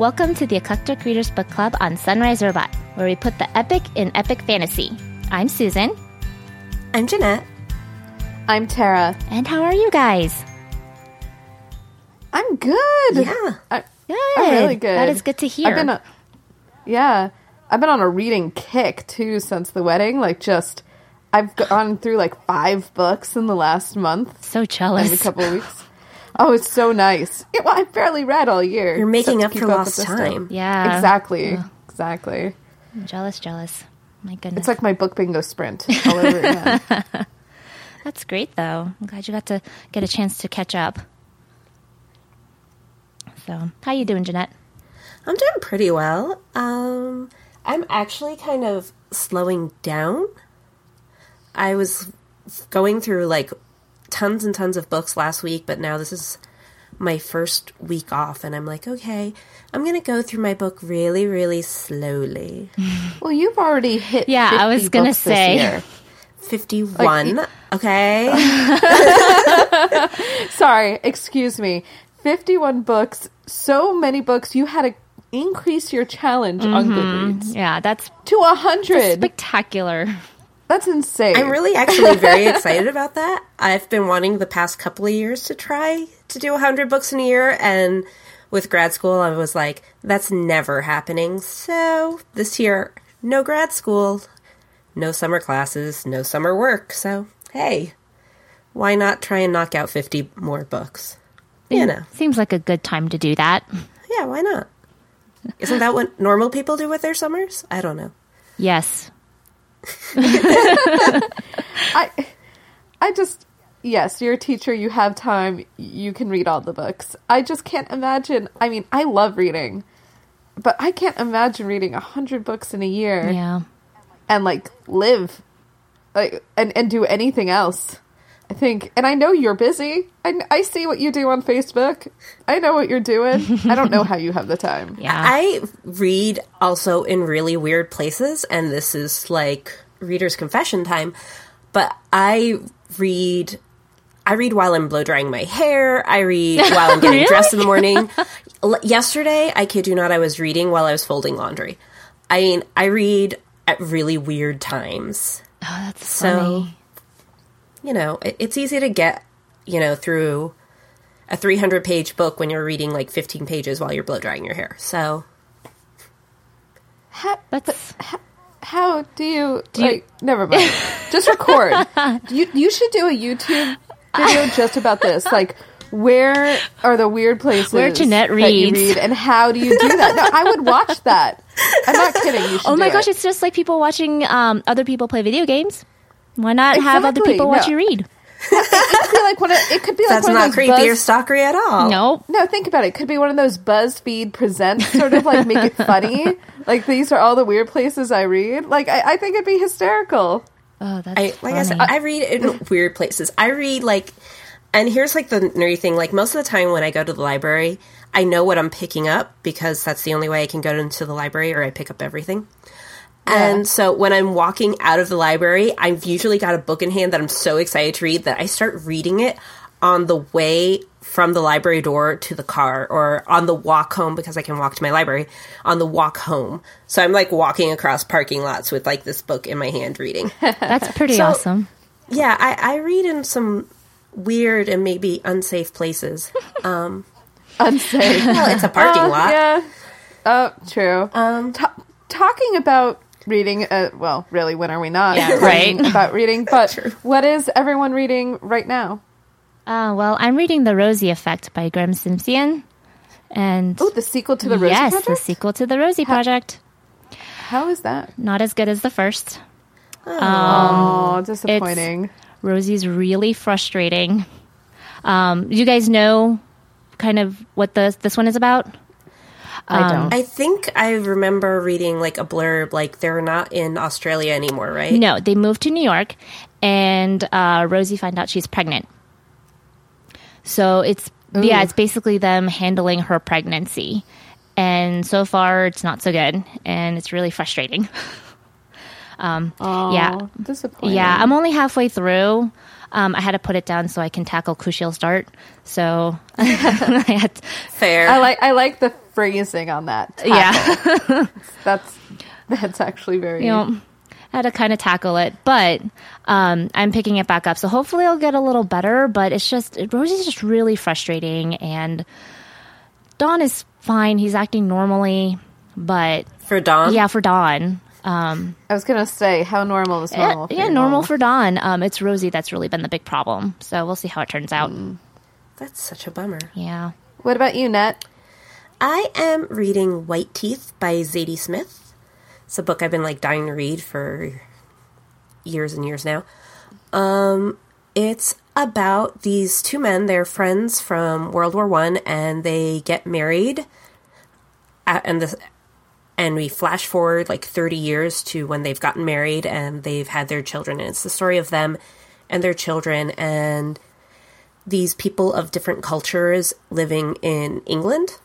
Welcome to the Eclectic Readers Book Club on Sunrise Robot, where we put the epic in epic fantasy. I'm Susan. I'm Jeanette. I'm Tara. And how are you guys? I'm good. Yeah. Uh, I, Good. I'm really good. That is good to hear. I've been, a, yeah, I've been on a reading kick too since the wedding. Like, just I've gone through like five books in the last month so and a couple of weeks. Oh, it's so nice. Yeah, well, I've barely read all year. You're making up to for keep lost with time. Yeah. Exactly. Exactly. I'm jealous, jealous. My goodness. It's like my book bingo sprint all over again. That's great, though. I'm glad you got to get a chance to catch up. So, how you doing, Jeanette? I'm doing pretty well. Um, I'm actually kind of slowing down. I was going through like tons and tons of books last week, but now this is my first week off, and I'm like, okay, I'm gonna go through my book really, really slowly. well, you've already hit. Yeah, I was gonna say. year. 51, okay? Sorry, excuse me. 51 books, so many books. You had to increase your challenge on mm-hmm. Goodreads Yeah, that's to a 100. spectacular. That's insane. I'm really actually very excited about that. I've been wanting the past couple of years to try to do 100 books in a year, and with grad school, I was like, that's never happening. So this year, no grad school, no summer classes, no summer work. So, hey, why not try and knock out 50 more books? You know, Seems like a good time to do that. yeah, why not? Isn't that what normal people do with their summers? I don't know. Yes. I, I just, yes, you're a teacher, you have time, you can read all the books. I just can't imagine. I mean, I love reading, but I can't imagine reading a 100 books in a year Yeah. and like live like, and, and do anything else. I think, and I know you're busy. I, I see what you do on Facebook. I know what you're doing. I don't know how you have the time. Yeah. I read also in really weird places, and this is like reader's confession time. But I read, I read while I'm blow drying my hair. I read while I'm getting Really? dressed in the morning. L- Yesterday, I kid you not, I was reading while I was folding laundry. I mean, I read at really weird times. oh, that's So, funny. You know, it, it's easy to get, you know, through a 300 page book when you're reading like 15 pages while you're blow drying your hair. So, How, That's how do you, you- like, never mind. just record. You, you should do a YouTube video just about this. Like, where are the weird places Where Jeanette that you reads. read and how do you do that? No, I would watch that. I'm not kidding. You should Oh my do gosh, it. it's just like people watching um, other people play video games. Why not have other Exactly, people watch no. you read? it could be like one of, it could be like That's one not of those creepy or buzz- stalkery at all. Nope. No, think about it. It could be one of those BuzzFeed presents, sort of like make it funny. Like these are all the weird places I read. Like I, I think it'd be hysterical. Oh, that's I like I said. I read in weird places. I read like, and here's like the nerdy thing. Like most of the time when I go to the library, I know what I'm picking up because that's the only way I can go into the library, or I pick up everything. And so when I'm walking out of the library, I've usually got a book in hand that I'm so excited to read that I start reading it on the way from the library door to the car or on the walk home because I can walk to my library on the walk home. So I'm like walking across parking lots with like this book in my hand reading. that's pretty So- awesome. Yeah, I, I read in some weird and maybe unsafe places. Um, Unsafe. well, it's a parking Uh, lot. Yeah. Oh, true. Um, Ta- talking about reading. Uh, well, really, when are we not? Yeah, right. About reading, but what is everyone reading right now? Uh, well, I'm reading The Rosie Effect by Graeme Simsion. And Oh, the sequel to the Rosie yes, Project. the sequel to The Rosie Project. How is that? Not as good as the first. Oh, disappointing. Rosie's really frustrating. Um, you guys know kind of what the this one is about? I don't. I think I remember reading like a blurb, like they're not in Australia anymore, right? No, they moved to New York, and uh, Rosie find out she's pregnant. So it's yeah, it's basically them handling her pregnancy, and so far it's not so good, and it's really frustrating. Oh, yeah. disappointing. Yeah, I'm only halfway through. Um, I had to put it down so I can tackle Kushiel's dart. So I had Fair. I like I like the phrasing on that. tackle. Yeah. that's that's actually very. you know, I had to kind of tackle it, but um, I'm picking it back up. So hopefully I'll get a little better. But it's just Rosie's just really frustrating, and Don is fine. He's acting normally, but For Don, yeah, for Don, um, I was gonna say how normal is normal. yeah, for yeah, you? normal for Don. Um, it's Rosie that's really been the big problem. So we'll see how it turns out. That's such a bummer. Yeah. What about you, Net? I am reading White Teeth by Zadie Smith. It's a book I've been like dying to read for years and years now. Um, it's about these two men. They're friends from World War One, and they get married. At, and the and we flash forward like 30 years to when they've gotten married and they've had their children and it's the story of them and their children and these people of different cultures living in England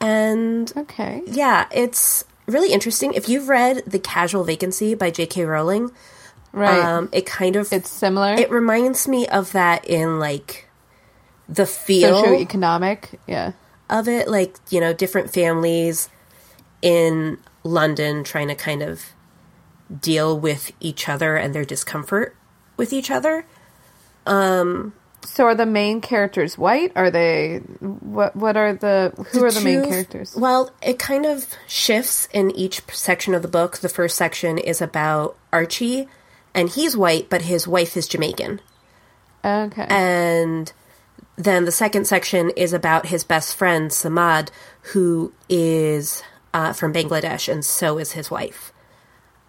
and Okay. yeah it's really interesting if you've read the casual vacancy by j.k rowling Right. um, it kind of it's similar. it reminds me of that in like the feel Socioeconomic. Yeah. of it, like, you know, different families in London trying to kind of deal with each other and their discomfort with each other. So are the main characters white? Are they what? What are the who are the main characters? Well, it kind of shifts in each section of the book. The first section is about Archie, and he's white, but his wife is Jamaican. Okay. And then the second section is about his best friend, Samad, who is uh, from Bangladesh, and so is his wife.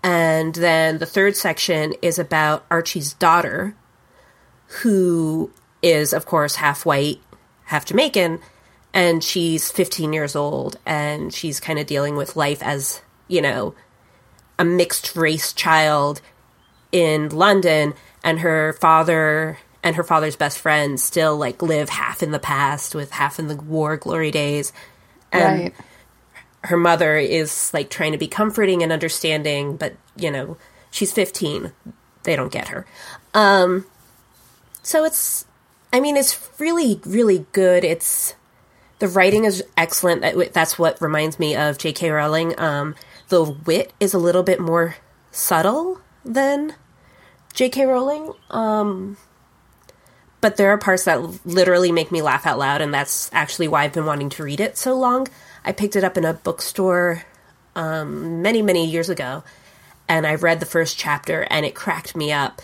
And then the third section is about Archie's daughter, who is, of course, half white, half Jamaican, and she's 15 years old, and she's kind of dealing with life as, you know, a mixed race child in London, and her father and her father's best friend still like live half in the past with half in the war glory days. And right. her mother is like trying to be comforting and understanding, but you know, she's 15. They don't get her. Um so it's I mean it's really really good. It's the writing is excellent. That- That's what reminds me of J.K. Rowling. Um the wit is a little bit more subtle than J.K. Rowling. Um but there are parts that literally make me laugh out loud, and that's actually why I've been wanting to read it so long. I picked it up in a bookstore um, many, many years ago, and I read the first chapter, and it cracked me up.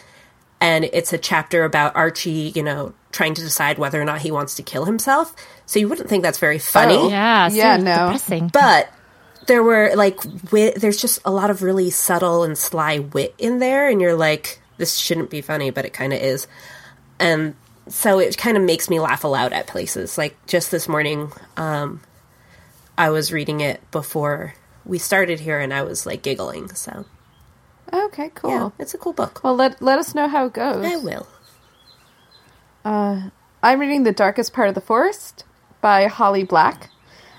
And it's a chapter about Archie, you know, trying to decide whether or not he wants to kill himself. So you wouldn't think that's very funny, Oh. Yeah. So Yeah, no. Depressing. but there were like wit. There's just a lot of really subtle and sly wit in there, and you're like, this shouldn't be funny, but it kind of is. And so it kind of makes me laugh aloud at places. Like just this morning, um, I was reading it before we started here, and I was like giggling. So Okay. Cool. yeah, it's a cool book. Well, let let us know how it goes. I will. I'm reading The Darkest Part of the Forest by Holly Black.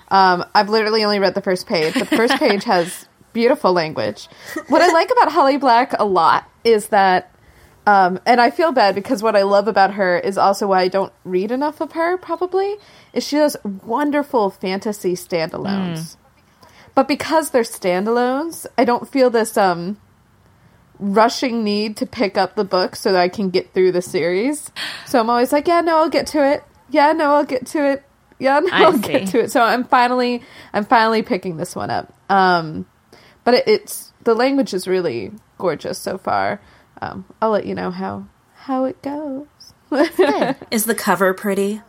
Um, I've literally only read the first page, but the first page has beautiful language. What I like about Holly Black a lot is that, um, and I feel bad because what I love about her is also why I don't read enough of her, probably, is she does wonderful fantasy standalones. But because they're standalones, I don't feel this um, rushing need to pick up the book so that I can get through the series. So I'm always like, yeah, no, I'll get to it. Yeah, no, I'll get to it. Yeah, no, I I'll get to it. So I'm finally, I'm finally picking this one up. Um, but it, it's the language is really gorgeous so far. Um, I'll let you know how how it goes. Is the cover pretty?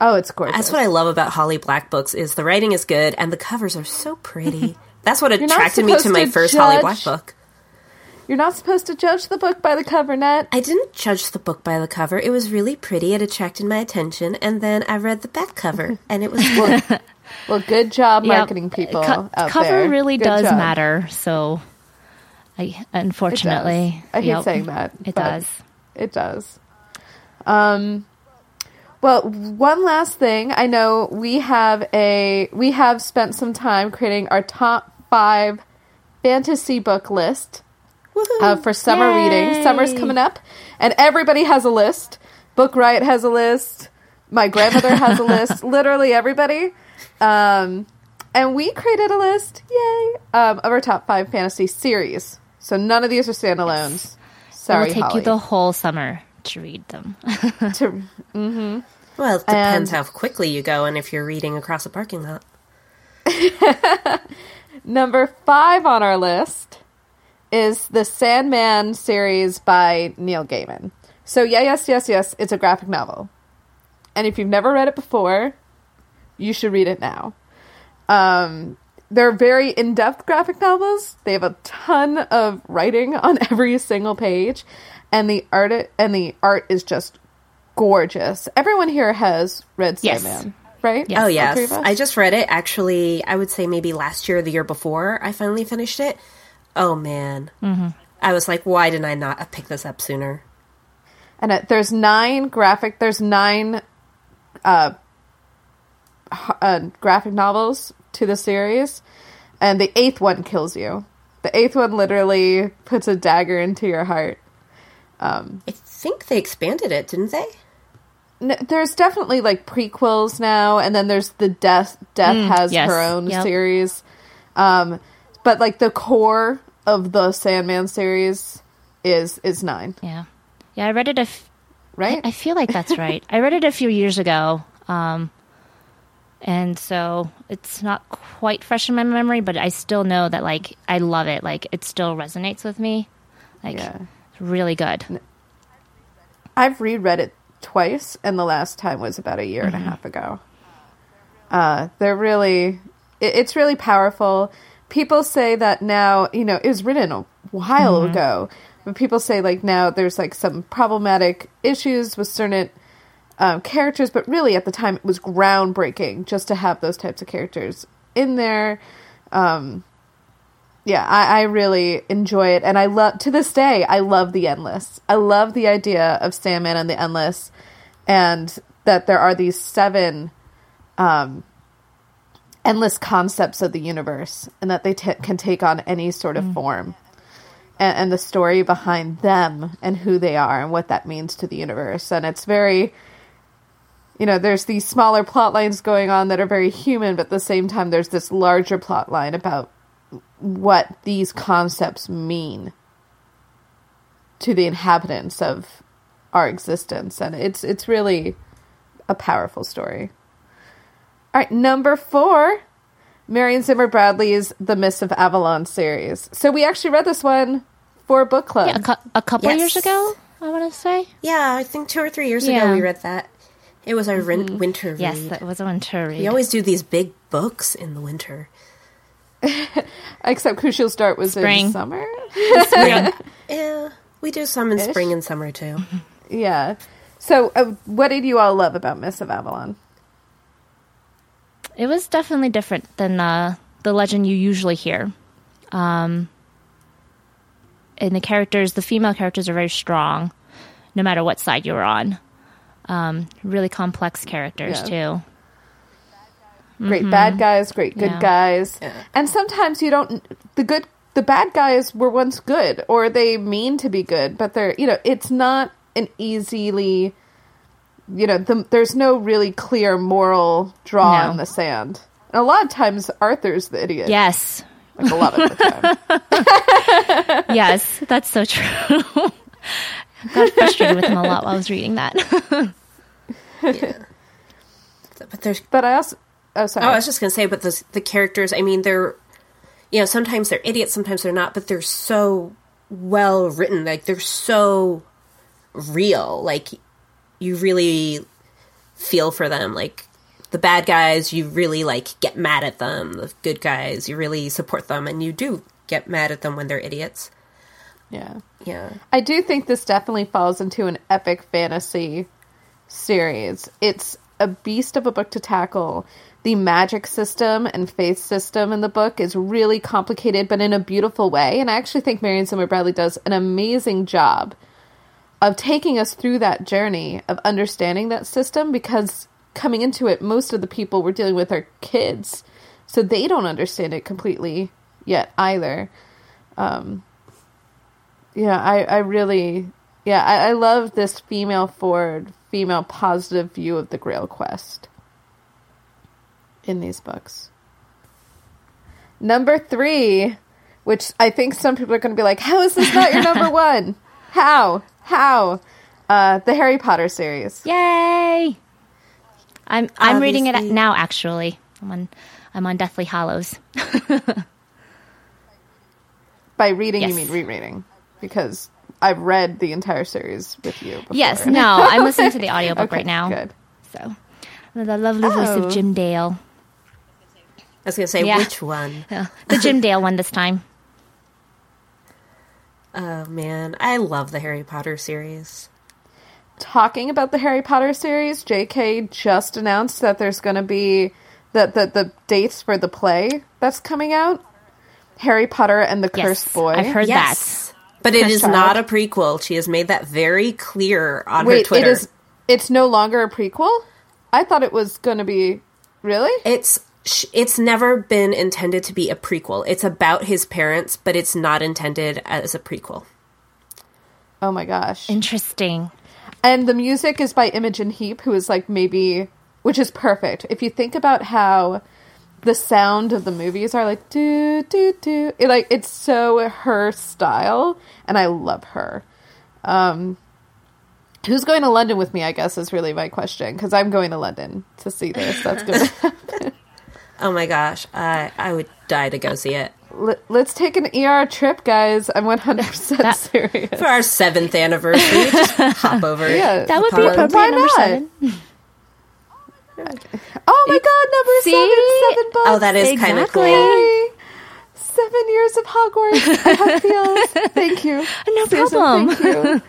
oh, it's gorgeous. That's what I love about Holly Black books is the writing is good and the covers are so pretty. That's what not attracted me to my to first Holly. Black book. You're not supposed to judge the book by the cover, net. I didn't judge the book by the cover. It was really pretty. It attracted my attention, and then I read the back cover, and it was good. Well, good job Yeah, marketing people co- out cover there. really Good does job. matter. So, I unfortunately, I hate yep, saying that. It does. It does. Um. Well, one last thing. I know we have a we have spent some time creating our top five fantasy book list uh, for summer reading. Summer's coming up, and everybody has a list. Book Riot has a list. My grandmother has a list. Literally everybody. Um, and we created a list, yay, um, of our top five fantasy series. So none of these are standalones. Sorry, it will take Holly. you the whole summer to read them. to, Well, it depends And- how quickly you go and if you're reading across a parking lot. Number five on our list is the Sandman series by Neil Gaiman. So, yeah, yes, yes, yes, it's a graphic novel. And if you've never read it before, you should read it now. Um, they're very in depth graphic novels. They have a ton of writing on every single page, and the art and the art is just gorgeous. Everyone here has read Yes. Sandman, right? Yes. Oh yes. I just read it. Actually, I would say maybe last year or the year before. I finally finished it. Oh man, mm-hmm. I was like, why didn't I not pick this up sooner? And it, there's nine graphic. There's nine uh, uh, graphic novels to the series, and the eighth one kills you. The eighth one literally puts a dagger into your heart. I think they expanded it, didn't they? N- there's definitely like prequels now, and then there's the death. Death has yes. her own Yep. series, um, but like the core of the Sandman series is is nine, yeah. Yeah, I read it a f- right? I feel like that's right. I read it a few years ago. Um, and so it's not quite fresh in my memory, but I still know that like I love it. Like it still resonates with me. Like Yeah. it's really good. I've reread it twice, and the last time was about a year and a half ago. Uh, they're really, it, it's really powerful. People say that now, you know, it was written a while ago, but people say like now there's like some problematic issues with certain um, characters, but really at the time it was groundbreaking just to have those types of characters in there. Um, yeah, I, I really enjoy it, and I love to this day. I love the endless. I love the idea of Sandman and the endless, and that there are these seven um, endless concepts of the universe, and that they t- can take on any sort of mm. form, and, and the story behind them and who they are and what that means to the universe. And it's very, you know, there's these smaller plot lines going on that are very human, but at the same time, there's this larger plot line about what these concepts mean to the inhabitants of our existence. And it's it's really a powerful story all right number four marion zimmer bradley's the mists of avalon series so we actually read this one for book club Yeah, a, cou- a couple Yes. years ago, I want to say. Yeah, I think two or three years Yeah. ago we read that. It was our rin- winter read. Yes, that was a winter read. we always do these big books in the winter. except Kushiel's Dart was Spring. in summer Yeah, we do some in Ish. spring and summer too. yeah so uh, what did you all love about mists of avalon It was definitely different than uh, the legend you usually hear. Um, and the characters, the female characters, are very strong, no matter what side you're on. Um, really complex characters Yeah. too. great bad guys, great good Yeah. guys. Yeah. And sometimes you don't the good the bad guys were once good or they mean to be good, but they're you know, it's not an easily you know, the, there's no really clear moral draw No. in the sand. And a lot of times Arthur's the idiot. Yes, Like a lot of the time. yes, that's so true. I got frustrated with him a lot while I was reading that. Yeah. but there's but I also oh sorry. Oh, I was just gonna say, but the the characters. I mean, they're you know sometimes they're idiots, sometimes they're not, but they're so well written. Like they're so real. Like you really feel for them. Like the bad guys, you really like get mad at them. The good guys, you really support them, and you do get mad at them when they're idiots. yeah. Yeah. I do think this definitely falls into an epic fantasy series. It's a beast of a book to tackle. The magic system and faith system in the book is really complicated, but in a beautiful way. And I actually think Marion Zimmer Bradley does an amazing job of taking us through that journey of understanding that system because coming into it, most of the people we're dealing with are kids. So they don't understand it completely yet either. Um, yeah, I, I really, yeah, I, I love this female forward, female positive view of the Grail quest. in these books. Number three, which I think some people are going to be like, "How is this not your number one? How? How?" Uh, the Harry Potter series. Yay! I'm I'm reading it now. Actually, I'm on I'm on Deathly Hallows. By reading, you mean rereading, because I've read the entire series with you. Before. Yes, no, I'm listening to the audiobook Okay, right now. Good. So, the lovely voice Oh. of Jim Dale. I was going to say, Yeah. which one? Yeah, the Jim Dale one this time. Oh, man. I love the Harry Potter series. talking about the Harry Potter series, JK just announced that there's going to be the, the the dates for the play that's coming out. Harry Potter and the Yes, Cursed Boy. I've heard Yes. But it Cursed is Child. not a prequel. She has made that very clear on her Wait, Twitter. it is. It's no longer a prequel. I thought it was going to be. Really? It's sh- it's never been intended to be a prequel. It's about his parents, but it's not intended as a prequel. Oh my gosh! Interesting. And the music is by Imogen Heap, who is like maybe, which is perfect. If you think about how the sound of the movies are like do do do, it, like it's so her style, and I love her. Um, who's going to London with me? I guess is really my question because I'm going to London to see this. That's good. Oh my gosh, I I would die to go see it Let, let's take an ER trip, guys. I'm 100 percent serious. for our seventh anniversary. Just hop over. Yeah, That would be Why appropriate number not? seven. Oh my god, number See? seven, seven books. Oh, that is kind of Exactly. cool. Yay! Seven years of Hogwarts. I have feels. Thank you. No Susan, problem. Thank you.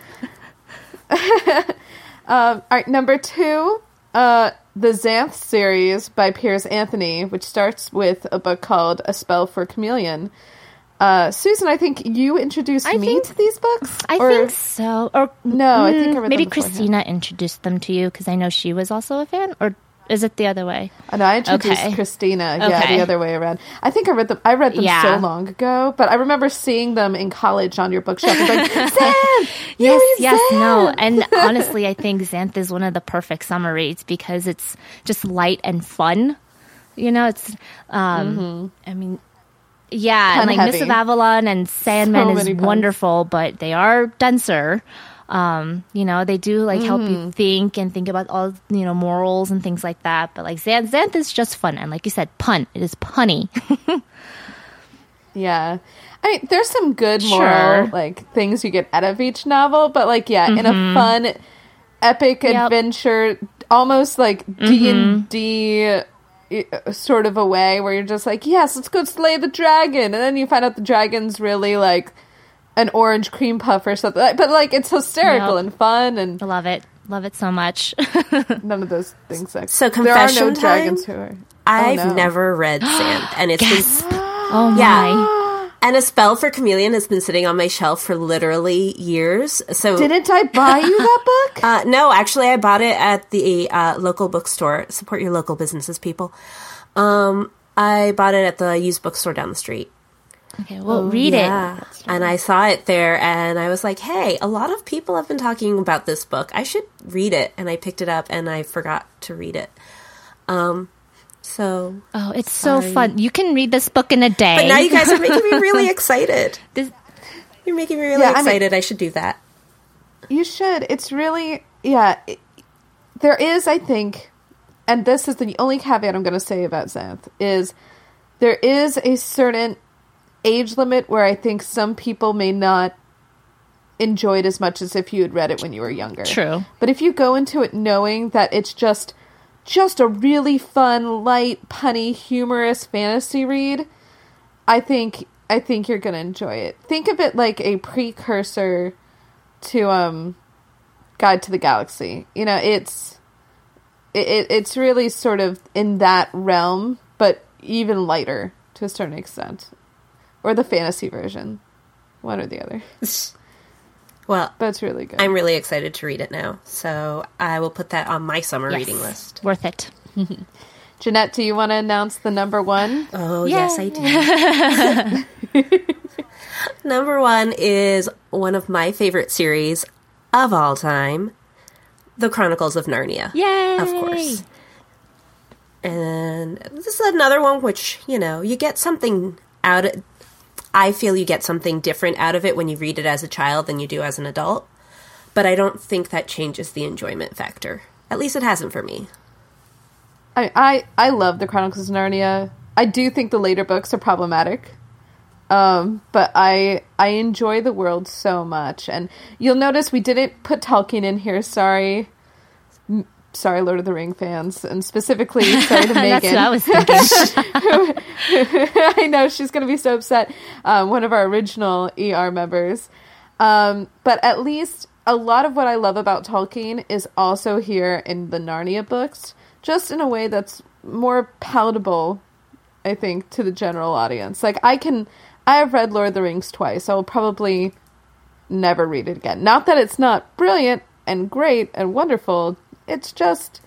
um, all right, number two, uh, the Xanth series by Piers Anthony, which starts with a book called A Spell for Chameleon. Uh, Susan, I think you introduced I me think- to these books. I or- think so. Or No, I think I mm, maybe. Christina introduced them to you because I know she was also a fan. Or is it the other way? And I introduced Okay. Christina. Yeah, Okay. the other way around. I think I read them. I read them Yeah. so long ago, but I remember seeing them in college on your bookshelf. like, Sam, Yes, yes, no. And honestly, I think Xanth is one of the perfect summer reads because it's just light and fun. You know, it's, um, I mean, yeah, and like Mists of Avalon and Sandman So is wonderful, but they are denser. Um, you know, they do like help Mm-hmm. you think and think about all, you know, morals and things like that. But like Xanth, Xanth is just fun. And like you said, pun. It is punny. Yeah. I mean, there's some good moral Sure. like things you get out of each novel, but like yeah, in a fun, epic Yep. adventure, almost like D and D sort of a way where you're just like, yes, let's go slay the dragon, and then you find out the dragon's really like an orange cream puff or something. But like it's hysterical Yep. and fun, and I love it. Love it so much. none of those things. Like, So there are no time? dragons who are. I've Oh, no. never read Xanth, and it's Gasp. been oh Yeah. my. and a spell for chameleon has been sitting on my shelf for literally years. So Didn't I buy you that book? Uh, no, actually, I bought it at the uh, local bookstore. Support your local businesses, people. Um, I bought it at the used bookstore down the street. Okay, well, read it. and I saw it there, and I was like, "Hey, a lot of people have been talking about this book. I should read it." And I picked it up, and I forgot to read it. Um, so, Oh, it's so fun. You can read this book in a day. but now you guys are making me really excited. This- You're making me really Yeah, I mean- excited. I should do that. You should. It's really yeah. It, there is, I think, and this is the only caveat I'm going to say about Xanth is there is a certain age limit where I think some people may not enjoy it as much as if you had read it when you were younger. True. But if you go into it knowing that it's just just a really fun, light, punny, humorous fantasy read, I think I think you're going to enjoy it. Think of it like a precursor to um Guide to the Galaxy. You know, it's it, it it's really sort of in that realm, but even lighter to a certain extent. Or the fantasy version. One or the other. Well, But it's really good. I'm really excited to read it now. So I will put that on my summer Yes. reading list. Worth it. Jeanette, do you want to announce the number one? Oh, yes, I do. Number one is one of my favorite series of all time The Chronicles of Narnia. Yay! Of course. And this is another one which, you know, you get something out of I feel you get something different out of it when you read it as a child than you do as an adult. But I don't think that changes the enjoyment factor. At least it hasn't for me. I I, I love the Chronicles of Narnia. I do think the later books are problematic. Um, but I I enjoy the world so much, and you'll notice we didn't put Tolkien in here. Sorry, sorry, Lord of the Ring fans, and specifically sorry to Megan. I was thinking. I know she's going to be so upset. Um, one of our original ER members. Um, but at least a lot of what I love about Tolkien is also here in the Narnia books, just in a way that's more palatable, I think, to the general audience. Like, I can. I have read Lord of the Rings twice. I will probably never read it again. Not that it's not brilliant and great and wonderful. It's just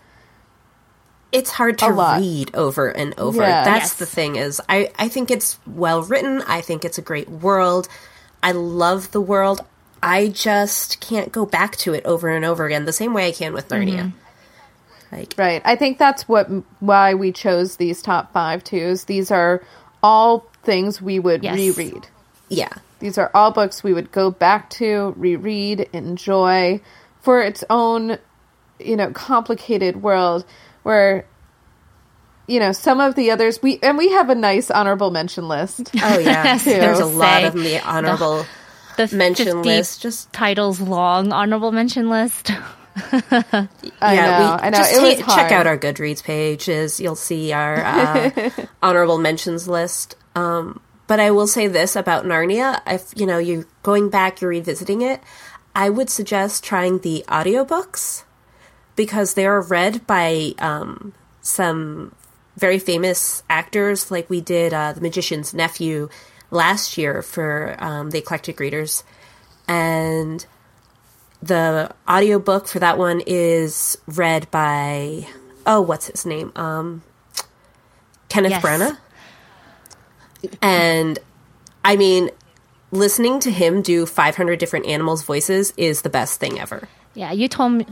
it's hard to A read over and over. Yeah. That's Yes. the thing is I, I think it's well written. I think it's a great world. I love the world. I just can't go back to it over and over again the same way I can with Narnia. Mm-hmm. Like Right. I think that's what why we chose these top five too. Is these are all things we would Yes. reread. yeah. These are all books we would go back to, reread, enjoy for its own, you know, complicated world where you know, some of the others we and we have a nice honorable mention list. Oh yeah. Yes, There's a was lot of the honorable The mention 50 list. Just titles long honorable mention list. I yeah, know, we I know. just It was ta- check out our Goodreads pages. You'll see our uh, honorable mentions list. Um, but I will say this about Narnia: if you know you're going back, you're revisiting it, I would suggest trying the audiobooks because they are read by um, some very famous actors, like we did uh, the Magician's Nephew last year for um, the Eclectic Readers, and the audiobook for that one is read by oh what's his name um kenneth Yes. branagh and i mean listening to him do 500 different animals voices is the best thing ever Yeah, you told me.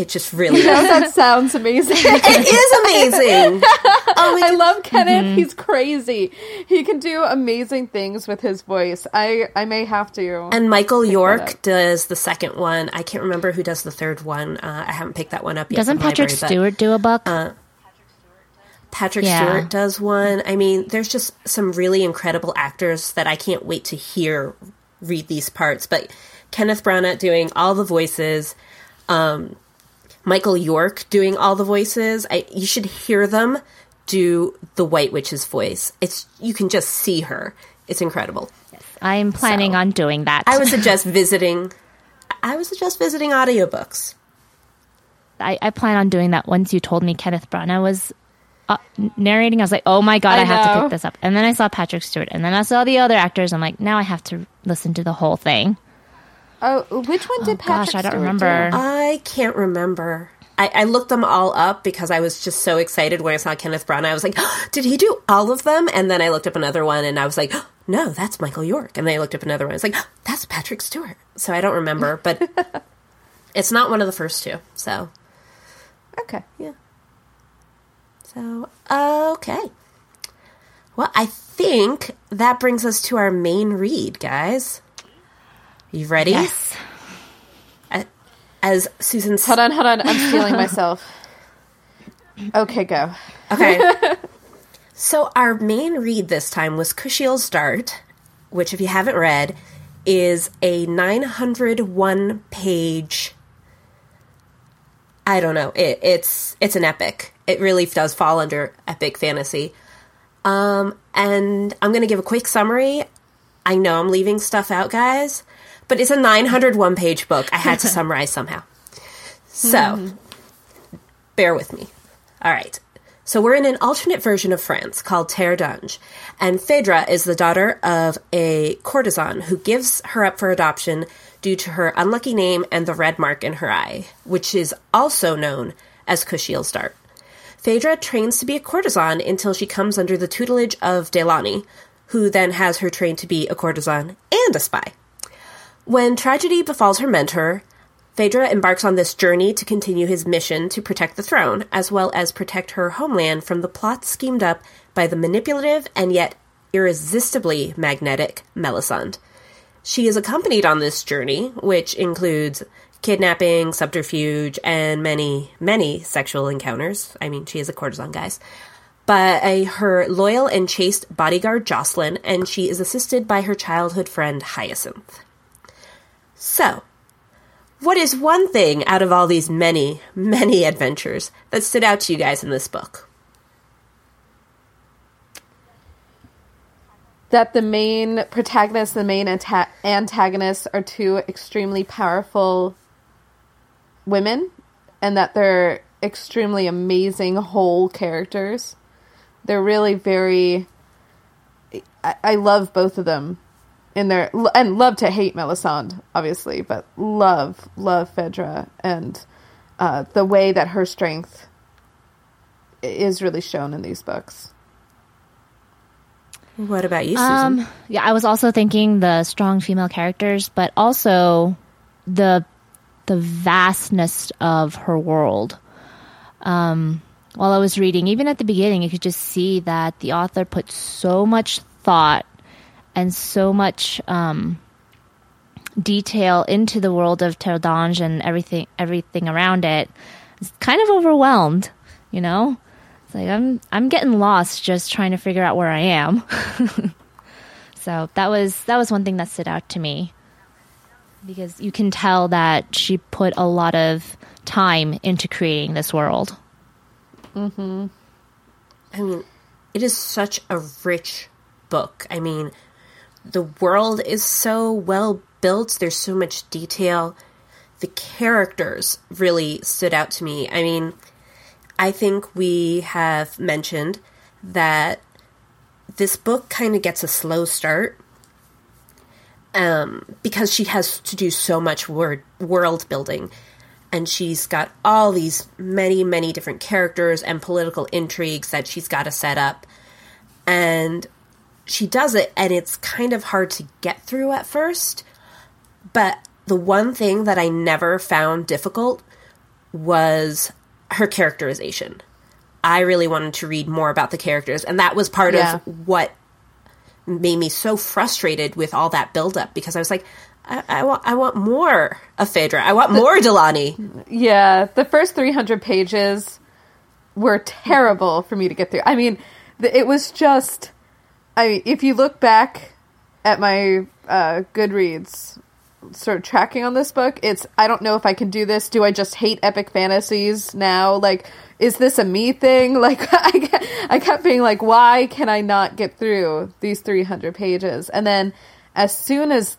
It just really that sounds amazing. it is amazing oh my I love Kenneth. Mm-hmm. He's crazy. He can do amazing things with his voice. I I may have to. and michael york does the second one i can't remember who does the third one uh, i haven't picked that one up yet Doesn't Patrick library, but- Stewart do a book? Patrick Yeah. Stewart does one. I mean, there's just some really incredible actors that I can't wait to hear read these parts. But Kenneth Branagh doing all the voices, um, Michael York doing all the voices. I, you should hear them do the White Witch's voice. It's you can just see her. It's incredible. I'm planning so- on doing that. I would suggest visiting. I would suggest visiting audiobooks. I, I plan on doing that once you told me Kenneth Branagh was uh, narrating. I was like, oh my God, I, I have to pick this up. And then I saw Patrick Stewart, and then I saw the other actors. I'm like, now I have to listen to the whole thing. Oh, which one did Oh, gosh, I don't Stewart remember. do? I can't remember. I, I looked them all up because I was just so excited when I saw Kenneth Branagh. I was like, did he do all of them? And then I looked up another one and I was like, no, that's Michael York. And then I looked up another one. I was like, that's Patrick Stewart. So I don't remember, but it's not one of the first two. So, Okay. yeah. So, okay. Well, I think that brings us to our main read, guys. You ready? Yes. As Susan Hold on, hold on. I'm steeling myself. Okay, go. Okay. so our main read this time was Kushiel's Dart, which, if you haven't read, is a 901 page. I don't know. It, it's it's an epic. It really does fall under epic fantasy. Um, and I'm going to give a quick summary. I know I'm leaving stuff out, guys, but it's a 901 page book. I had to summarize somehow. So, bear with me. All right. So we're in an alternate version of France called Terre d'Ange, and Phèdre is the daughter of a courtesan who gives her up for adoption due to her unlucky name and the red mark in her eye, which is also known as Kushiel's dart. Phèdre trains to be a courtesan until she comes under the tutelage of Delaunay, who then has her trained to be a courtesan and a spy. When tragedy befalls her mentor, Phèdre embarks on this journey to continue his mission to protect the throne, as well as protect her homeland from the plot schemed up by the manipulative and yet irresistibly magnetic Melisande. She is accompanied on this journey, which includes kidnapping, subterfuge, and many, many sexual encounters. I mean, she is a courtesan, guys. By her loyal and chaste bodyguard Joscelin, and she is assisted by her childhood friend Hyacinth. So, what is one thing out of all these many, many adventures that stood out to you guys in this book? that the main protagonist and the main anta- antagonists are two extremely powerful women and that they're extremely amazing whole characters. They're really very. I, I love both of them in their and love to hate Melisande, obviously, but love love Phèdre and uh, the way that her strength is really shown in these books. What about you, Susan? Um, yeah, I was also thinking the strong female characters, but also the the vastness of her world. Um, while I was reading, even at the beginning, you could just see that the author put so much thought and so much um, detail into the world of Terre and everything, everything around it. It's kind of overwhelmed, you know. It's like I'm I'm getting lost just trying to figure out where I am. so that was that was one thing that stood out to me because you can tell that she put a lot of time into creating this world. Mm-hmm. I mean, it is such a rich book. I mean, the world is so well built. There's so much detail. The characters really stood out to me. I mean, I think we have mentioned that this book kind of gets a slow start um, because she has to do so much word, world building. And she's got all these many, many different characters and political intrigues that she's got to set up. And she does it, and it's kind of hard to get through at first. But the one thing that I never found difficult was her characterization. I really wanted to read more about the characters, and that was part yeah. of what made me so frustrated with all that buildup because I was like, I, I, want, I want more of Phèdre. I want more Delaunay. Yeah, the first three hundred pages were terrible for me to get through. I mean, it was just. I if you look back at my uh, Goodreads sort of tracking on this book. It's I don't know if I can do this. Do I just hate epic fantasies now? Like, is this a me thing? Like, I I kept being like, why can I not get through these three hundred pages? And then as soon as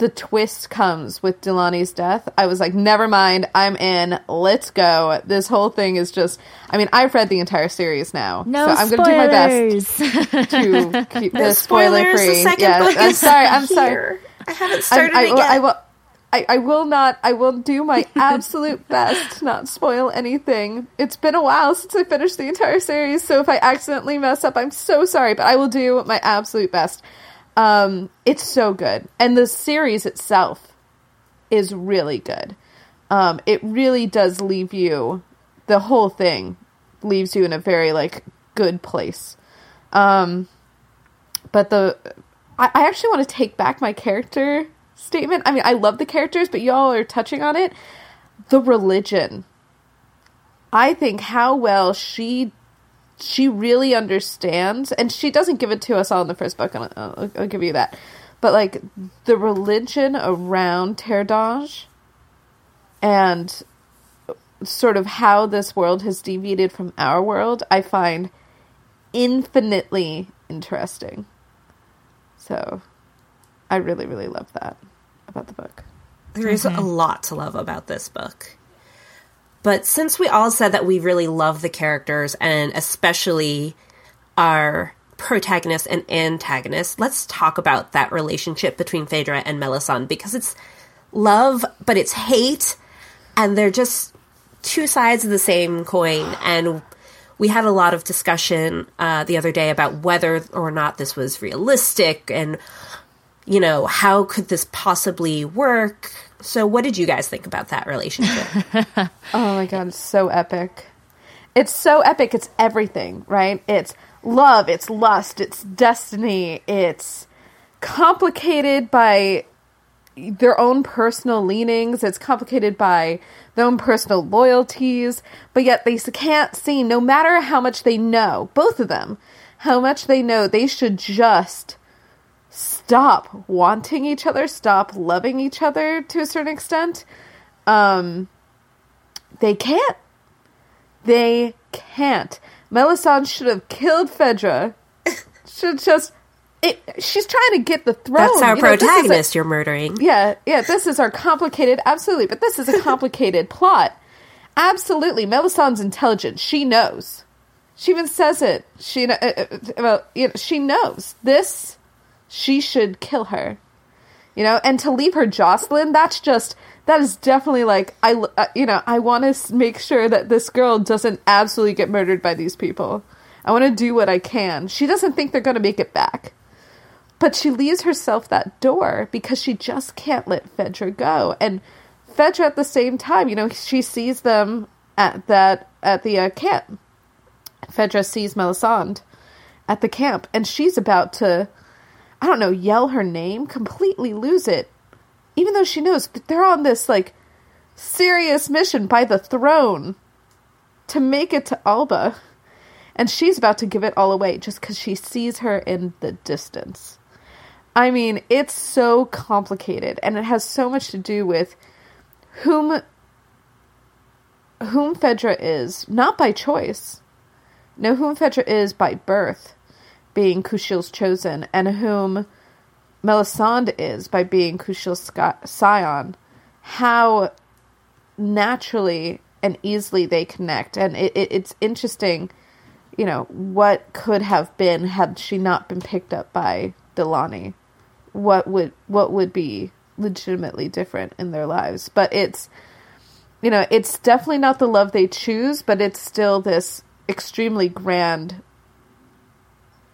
the twist comes with Delaunay's death, I was like, never mind, I'm in. Let's go. This whole thing is just. I mean, I've read the entire series now, no so I'm going to do my best to keep this spoiler free. Yeah, I'm sorry. I'm sorry. I haven't started I, I, it yet. I will, I, I will not. I will do my absolute best to not spoil anything. It's been a while since I finished the entire series, so if I accidentally mess up, I'm so sorry. But I will do my absolute best. Um, it's so good, and the series itself is really good. Um, it really does leave you. The whole thing leaves you in a very like good place. Um, but the I, I actually want to take back my character statement. I mean, I love the characters, but y'all are touching on it. The religion. I think how well she she really understands, and she doesn't give it to us all in the first book. And I'll, I'll give you that. But like the religion around Terre d'Ange and sort of how this world has deviated from our world, I find infinitely interesting. So I really, really love that about the book. There is mm-hmm. a lot to love about this book. But since we all said that we really love the characters and especially our protagonist and antagonist, let's talk about that relationship between Phèdre and Melisande because it's love, but it's hate, and they're just two sides of the same coin. And we had a lot of discussion uh, the other day about whether or not this was realistic and you know how could this possibly work So, what did you guys think about that relationship? Oh my god, it's so epic. It's so epic. It's everything, right? It's love, it's lust, it's destiny, it's complicated by their own personal leanings, it's complicated by their own personal loyalties, but yet they can't see, no matter how much they know, both of them, how much they know, they should just stop wanting each other, stop loving each other to a certain extent. Um, they can't. They can't. Melisande should have killed Phèdre. should just. It, she's trying to get the throne. That's our You know, a- protagonist you're murdering. yeah, yeah, this is our complicated, absolutely, but this is a complicated plot. Absolutely, Melisande's intelligent. She knows. She even says it. She, uh, uh, well, you know, she knows this. She should kill her. You know, and to leave her Joscelin, that's just that is definitely like I, uh, you know, I want to make sure that this girl doesn't absolutely get murdered by these people. I want to do what I can. She doesn't think they're going to make it back. But she leaves herself that door because she just can't let Phèdre go. And Phèdre at the same time, you know, she sees them at that at the uh, camp. Phèdre sees Melisande at the camp, and she's about to, I don't know, yell her name, completely lose it, even though she knows that they're on this like serious mission by the throne to make it to Alba. And she's about to give it all away just because she sees her in the distance. I mean, it's so complicated and it has so much to do with whom whom Phèdre is, not by choice. No, whom Phèdre is by birth, being Kushiel's chosen, and whom Melisande is by being Kushiel's sci- scion. How naturally and easily they connect, and it, it, it's interesting. You know what could have been had she not been picked up by Delaunay. What would what would be legitimately different in their lives? But it's you know it's definitely not the love they choose, but it's still this extremely grand,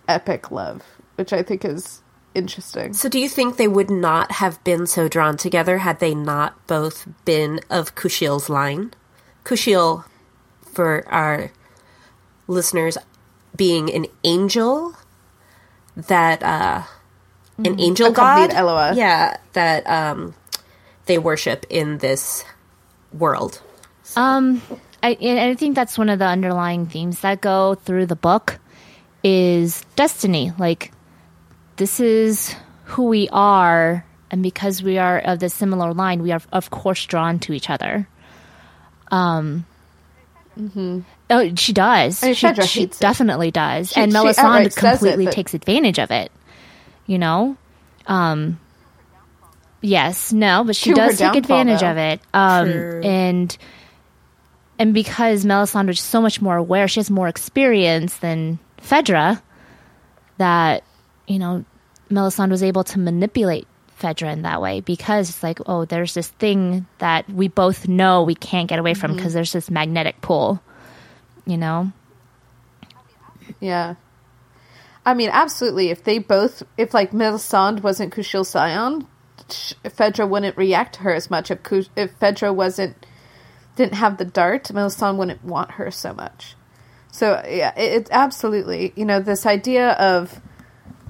epic love, which I think is interesting. So, do you think they would not have been so drawn together had they not both been of Kushiel's line? Kushiel, for our listeners, being an angel that uh an angel god, Accompanied Elua. yeah, that um they worship in this world. Um, I, and I think that's one of the underlying themes that go through the book is destiny. Like, this is who we are, and because we are of the similar line, we are of course drawn to each other. Um. Oh, she does. I mean, she she it. definitely does, She- and Melisande it, completely but- takes advantage of it. You know, um, yes, no, but she To does take advantage though. of it. Um, True. and and because Melisande is so much more aware, she has more experience than Phèdre. That you know, Melisande was able to manipulate Phèdre in that way because it's like, oh, there's this thing that we both know we can't get away from Mm-hmm. because there's this magnetic pull. You know, Yeah. I mean, absolutely. If they both, if like Melisande wasn't Kushiel Scion, sh- Phèdre wouldn't react to her as much. If Kush- if Phèdre wasn't, didn't have the dart, Melisande wouldn't want her so much. So yeah, it, it's absolutely you know this idea of,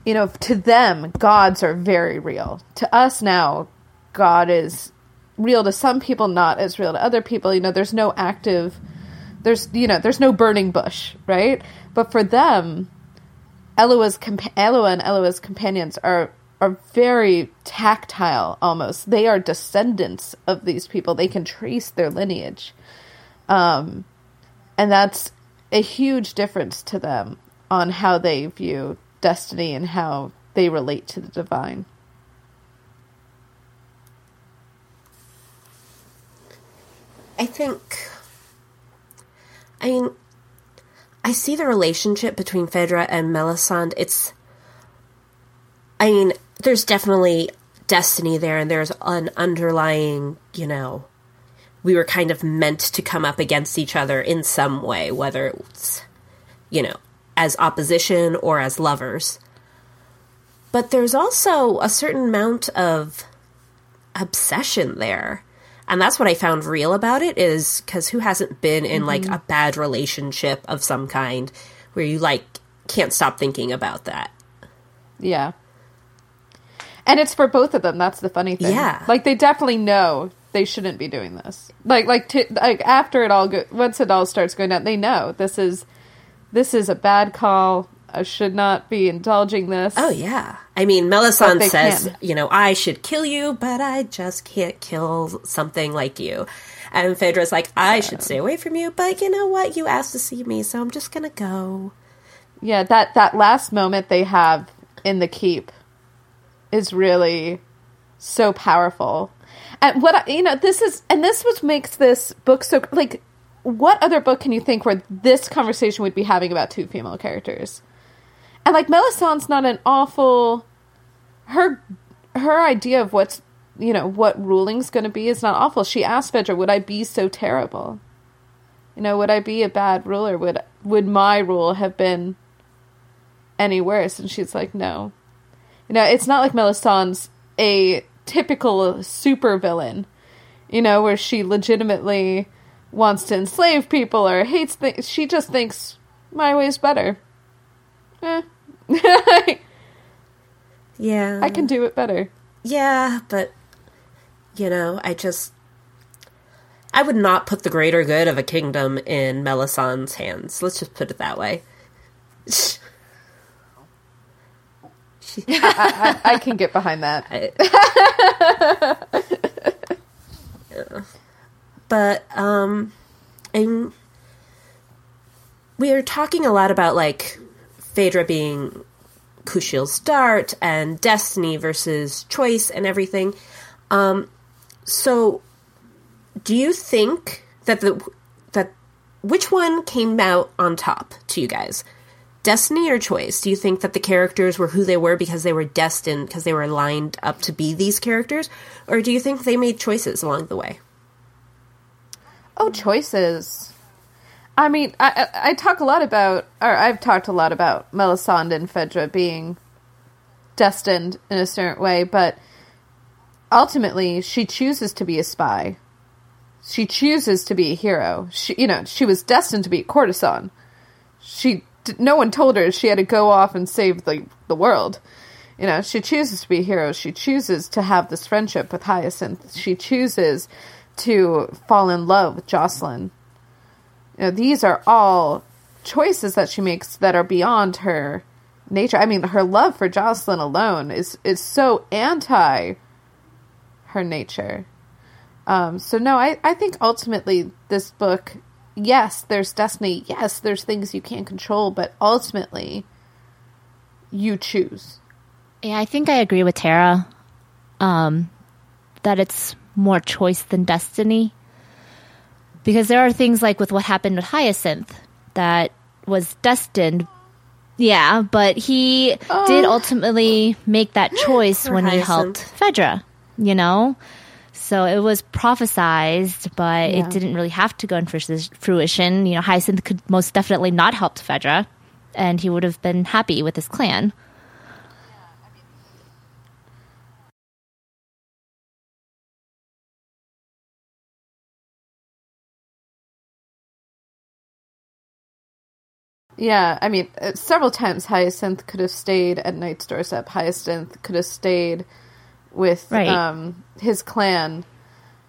you know, to them gods are very real. To us now, God is real to some people, not as real to other people. You know, there's no active there's you know there's no burning bush right but for them Elua's compa- Elua and Elua's companions are are very tactile almost they are descendants of these people they can trace their lineage um and that's a huge difference to them on how they view destiny and how they relate to the divine I think. I mean, I see the relationship between Phèdre and Melisande. It's. I mean, there's definitely destiny there, and there's an underlying, you know, we were kind of meant to come up against each other in some way, whether it's, you know, as opposition or as lovers. But there's also a certain amount of obsession there. And that's what I found real about it is because who hasn't been in mm-hmm. like a bad relationship of some kind where you like can't stop thinking about that. Yeah. And it's for both of them. That's the funny thing. Yeah. Like they definitely know they shouldn't be doing this. Like like t- like after it all go- once it all starts going down, they know this is this is a bad call. I should not be indulging this. Oh yeah. I mean, Melisande says, can. you know, I should kill you, but I just can't kill something like you. And Phèdre's like, I yeah. should stay away from you, but you know what? You asked to see me, so I'm just gonna go. Yeah, that that last moment they have in the keep is really so powerful. And what I, you know, this is and this was makes this book so like what other book can you think where this conversation would be having about two female characters? And like Melisande's not an awful her her idea of what's you know what ruling's going to be is not awful. She asked Phèdre, "Would I be so terrible? You know, would I be a bad ruler? Would would my rule have been any worse?" And she's like, "No." You know, it's not like Melisande's a typical super villain, you know, where she legitimately wants to enslave people or hates things. She just thinks my way's better. Eh. yeah. I can do it better. Yeah, but you know, I just I would not put the greater good of a kingdom in Melisande's hands. Let's just put it that way. I, I, I, can get behind that. yeah. But um, I'm, we are talking a lot about like Phèdre being Kushiel's dart and destiny versus choice and everything. Um, so, do you think that the that which one came out on top to you guys? Destiny or choice? Do you think that the characters were who they were because they were destined, because they were lined up to be these characters? Or do you think they made choices along the way? Oh, choices. I mean, I, I, I talk a lot about, or I've talked a lot about Melisande and Phèdre being destined in a certain way, but ultimately she chooses to be a spy. She chooses to be a hero. She, you know, she was destined to be a courtesan. She no one told her she had to go off and save the the world. You know, she chooses to be a hero. She chooses to have this friendship with Hyacinth. She chooses to fall in love with Joscelin. You know, these are all choices that she makes that are beyond her nature. I mean, her love for Joscelin alone is is so anti her nature. Um, so no, I, I think ultimately this book yes, there's destiny. Yes, there's things you can't control, but ultimately, you choose. Yeah, I think I agree with Tara um, that it's more choice than destiny. Because there are things like with what happened with Hyacinth that was destined. Yeah, but he oh. did ultimately make that choice when Hyacinth. he helped Phèdre, you know? So it was prophesized, but yeah. it didn't really have to go into fruition. You know, Hyacinth could most definitely not help Phèdre, and he would have been happy with his clan. Yeah, I mean, uh, several times Hyacinth could have stayed at Night's doorstep. Hyacinth could have stayed with right. um, his clan.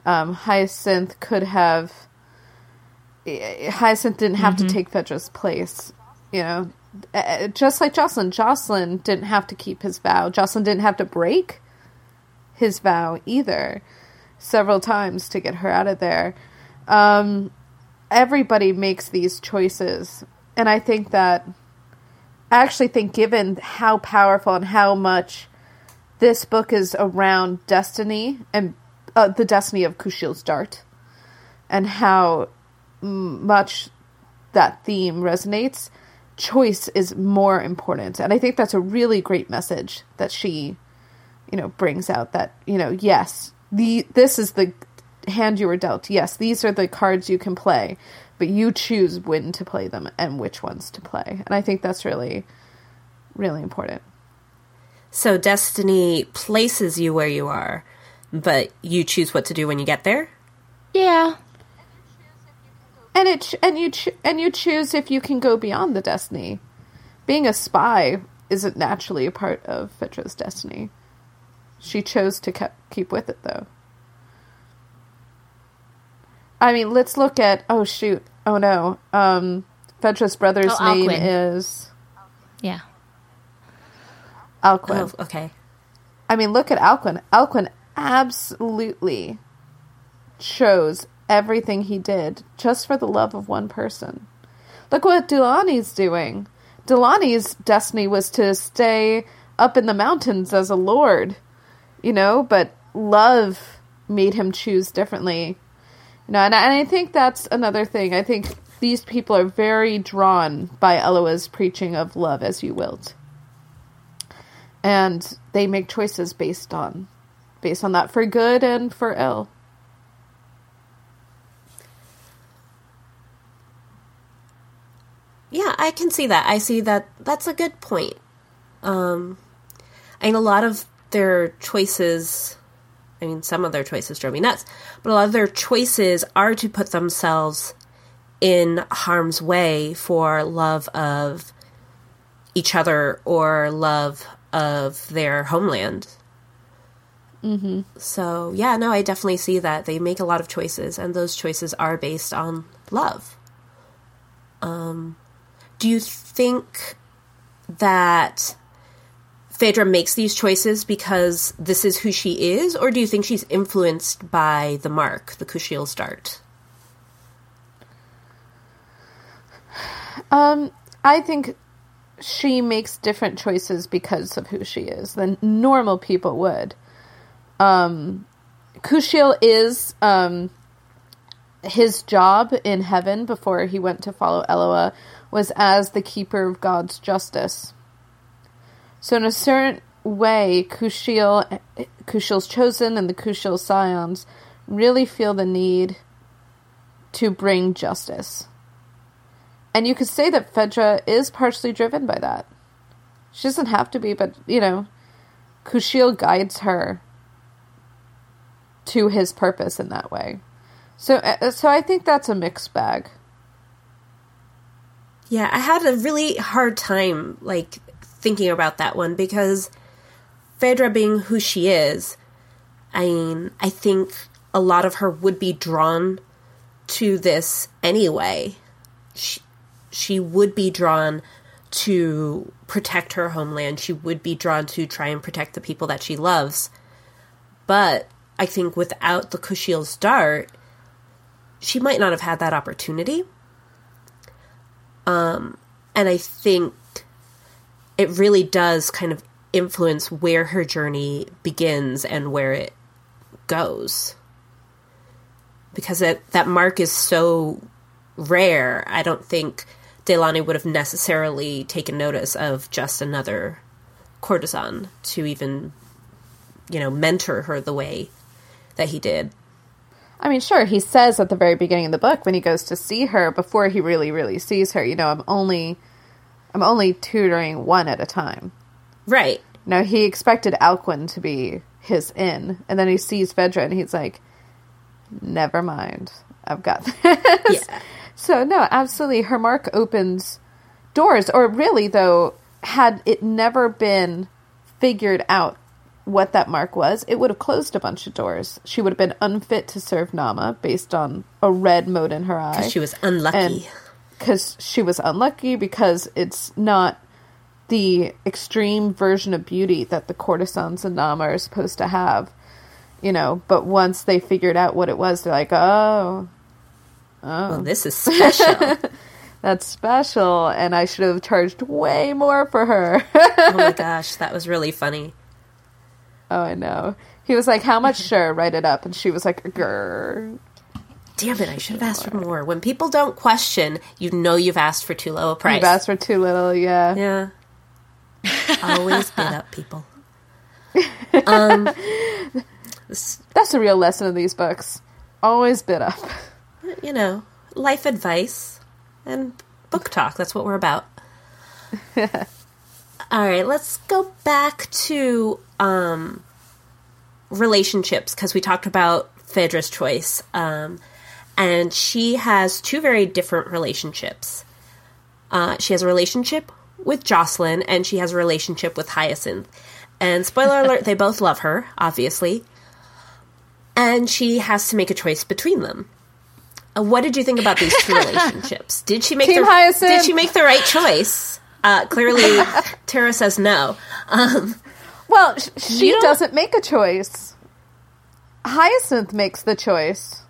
Um, Hyacinth could have. Hyacinth didn't have mm-hmm. to take Phèdre's place, you know. Just like Joscelin, Joscelin didn't have to keep his vow. Joscelin didn't have to break his vow either. Several times to get her out of there. Um, everybody makes these choices, and I think that I actually think, given how powerful and how much this book is around destiny and uh, the destiny of Kushiel's dart and how much that theme resonates. Choice is more important. And I think that's a really great message that she, you know, brings out that, you know, yes, the this is the hand you were dealt. Yes, these are the cards you can play, but you choose when to play them and which ones to play. And I think that's really really important. So destiny places you where you are. but you choose what to do when you get there. Yeah. and it and you ch- and you choose if you can go beyond the destiny. Being a spy isn't naturally a part of Phèdre's destiny. She chose to ke- keep with it, though. I mean, let's look at. Oh shoot! Oh no! Um, Phèdre's brother's Oh, name Alcuin. is Yeah. Alcuin. Oh, okay. I mean, look at Alcuin. Alcuin absolutely chose everything he did just for the love of one person. Look what Delaunay's doing. Delaunay's destiny was to stay up in the mountains as a lord, you know, but love made him choose differently. You know, and, and I think that's another thing. I think these people are very drawn by Elua's preaching of love as you wilt and they make choices based on based on that for good and for ill. Yeah, I can see that. I see that. That's a good point. Um, I mean, a lot of their choices. I mean, some of their choices drove me nuts, but a lot of their choices are to put themselves in harm's way for love of each other or love of their homeland. Mm-hmm. So, yeah, no, I definitely see that. They make a lot of choices, and those choices are based on love. Um, do you think that Phèdre makes these choices because this is who she is, or do you think she's influenced by the mark, the Kushiel's dart? Um, I think she makes different choices because of who she is than normal people would. Um, Kushiel is um, his job in heaven before he went to follow Elua was as the keeper of God's justice. So in a certain way, Kushiel, Kushiel's chosen and the Kushiel scions really feel the need to bring justice. And you could say that Phèdre is partially driven by that. She doesn't have to be, but you know, Kushiel guides her to his purpose in that way. So, uh, so I think that's a mixed bag. Yeah, I had a really hard time like thinking about that one because Phèdre being who she is, I mean, I think a lot of her would be drawn to this anyway. She, she would be drawn to protect her homeland. She would be drawn to try and protect the people that she loves. But I think without the Kushiel's dart, she might not have had that opportunity. Um, and I think it really does kind of influence where her journey begins and where it goes. Because it, that mark is so rare, I don't think Delaunay would have necessarily taken notice of just another courtesan to even, you know, mentor her the way that he did. I mean, sure, he says at the very beginning of the book when he goes to see her before he really, really sees her, you know, I'm only, I'm only tutoring one at a time. Right. Now he expected Alcuin to be his in, and then he sees Phèdre and he's like, "Never mind, I've got this." Yeah. So no, absolutely, her mark opens doors. Or really, though, had it never been figured out what that mark was, it would have closed a bunch of doors. She would have been unfit to serve Naamah based on a red mote in her eye. Because she was unlucky. because she was unlucky because it's not the extreme version of beauty that the courtesans in Naamah are supposed to have, you know. But once they figured out what it was, they're like, oh, well, this is special. that's special, and I should have charged way more for her. oh my gosh, that was really funny. oh, I know. He was like, how much? Sure, write it up. And she was like, grr. Damn it, I should have asked for more. When people don't question, you know you've asked for too low a price. You've asked for too little, yeah. Yeah. Always bid up, people. Um, That's a real lesson in these books. Always bid up. You know, life advice and book talk. That's what we're about. All right, let's go back to um, relationships because we talked about Phèdre's choice. Um, and she has two very different relationships. Uh, she has a relationship with Joscelin, and she has a relationship with Hyacinth. And spoiler alert, they both love her, obviously. And she has to make a choice between them. Uh, what did you think about these two relationships? Did she make Team the Hyacinth. Did she make the right choice? Uh, clearly, Tara says no. Um, Well, she doesn't make a choice. Hyacinth makes the choice.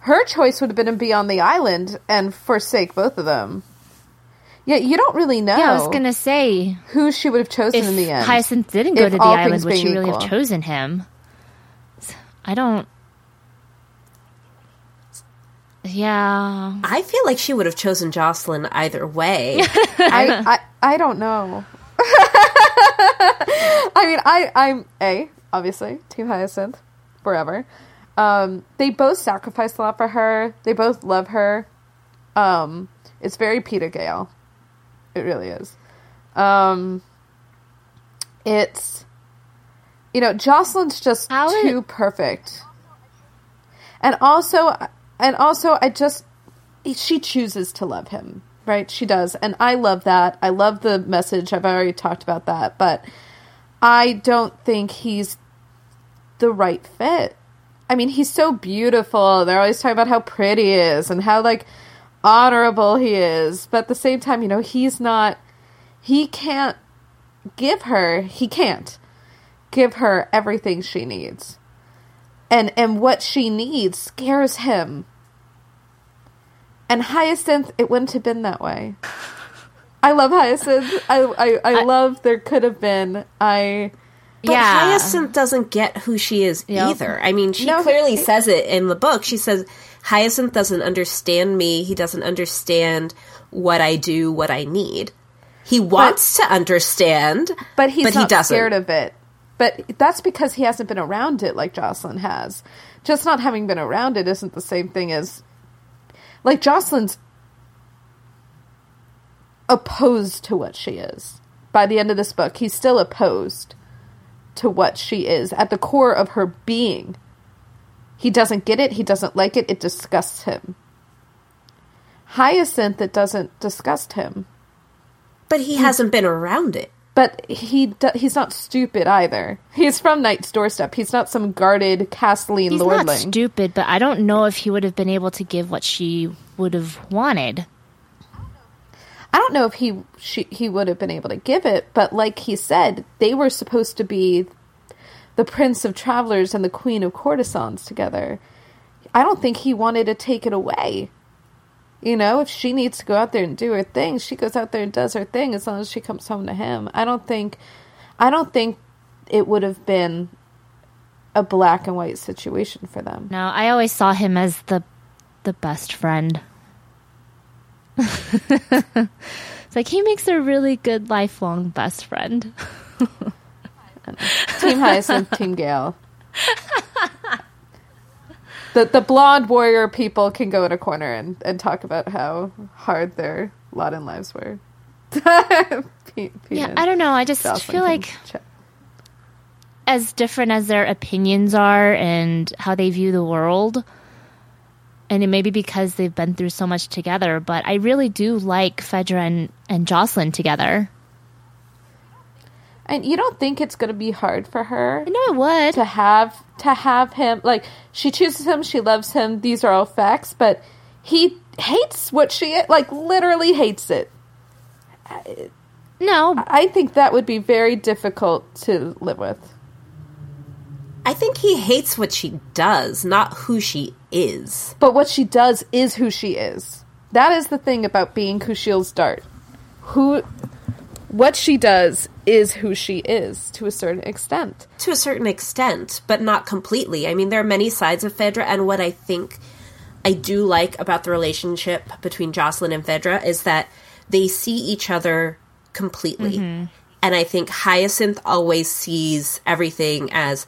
Her choice would have been to be on the island and forsake both of them. Yet you don't really know Yeah, I was gonna say who she would have chosen in the end. Hyacinth didn't go If to the island, things would she really equal. have chosen him? I don't. Yeah, I feel like she would have chosen Joscelin either way. I, I I don't know. I mean, I I'm a obviously Team Hyacinth forever. Um, they both sacrificed a lot for her. They both love her. Um, it's very Peeta Gale. It really is. Um, it's you know Joscelin's just How it- too perfect, and also and also I just she chooses to love him, right? She does, and I love that. I love the message. I've already talked about that, but I don't think he's the right fit. I mean, he's so beautiful. They're always talking about how pretty he is and how like honorable he is, but at the same time, you know, he's not. He can't give her. He can't give her everything she needs, and and what she needs scares him. And Hyacinth, it wouldn't have been that way. I love Hyacinth. I I, I love there could have been. I But yeah. Hyacinth doesn't get who she is Yep. either. I mean, she No, clearly it- says it in the book. She says Hyacinth doesn't understand me. He doesn't understand what I do, what I need. He wants to understand, but he's but he doesn't. scared of it. But that's because he hasn't been around it like Joscelin has. Just not having been around it isn't the same thing as like Joscelin's opposed to what she is. By the end of this book, he's still opposed to what she is at the core of her being. He doesn't get it, he doesn't like it, it disgusts him. Hyacinth, it doesn't disgust him. but he hasn't been around it. But he do- he's not stupid either. He's from Night's doorstep. He's not some guarded Cassiline He's lordling. not stupid, but I don't know if he would have been able to give what she would have wanted. I don't know if he she, he would have been able to give it, but like he said, they were supposed to be the prince of travelers and the queen of courtesans together. I don't think he wanted to take it away. You know, if she needs to go out there and do her thing, she goes out there and does her thing as long as she comes home to him. I don't think I don't think it would have been a black and white situation for them. No, I always saw him as the the best friend. it's like he makes a really good lifelong best friend. Team Hyacinth, Team Gale. The the blonde warrior people can go in a corner and, and talk about how hard their lot in lives were. Pete Yeah, I don't know. I just Joscelin feel like chat. as different as their opinions are and how they view the world, and it may be because they've been through so much together, but I really do like Phèdre and, and Joscelin together. And you don't think it's going to be hard for her I know it would. to have to have him like she chooses him, she loves him. These are all facts, but he hates what she like literally hates it. No, I think that would be very difficult to live with. I think he hates what she does, not who she is. But what she does is who she is. That is the thing about being Kushiel's dart. Who what she does is who she is to a certain extent. to a certain extent, but not completely. I mean, there are many sides of Phèdre, and what I think I do like about the relationship between Joscelin and Phèdre is that they see each other completely. And I think Hyacinth always sees everything as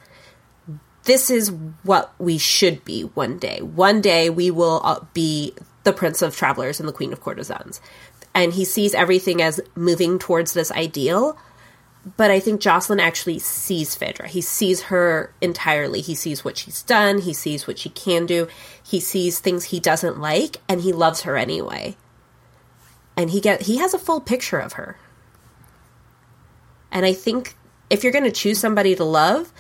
this is what we should be one day. One day we will uh, be the Prince of Travelers and the Queen of Courtesans. And he sees everything as moving towards this ideal but I think Joscelin actually sees Phèdre. He sees her entirely. He sees what she's done. He sees what she can do. He sees things he doesn't like, and he loves her anyway. And he get he has a full picture of her. And I think if you're going to choose somebody to love,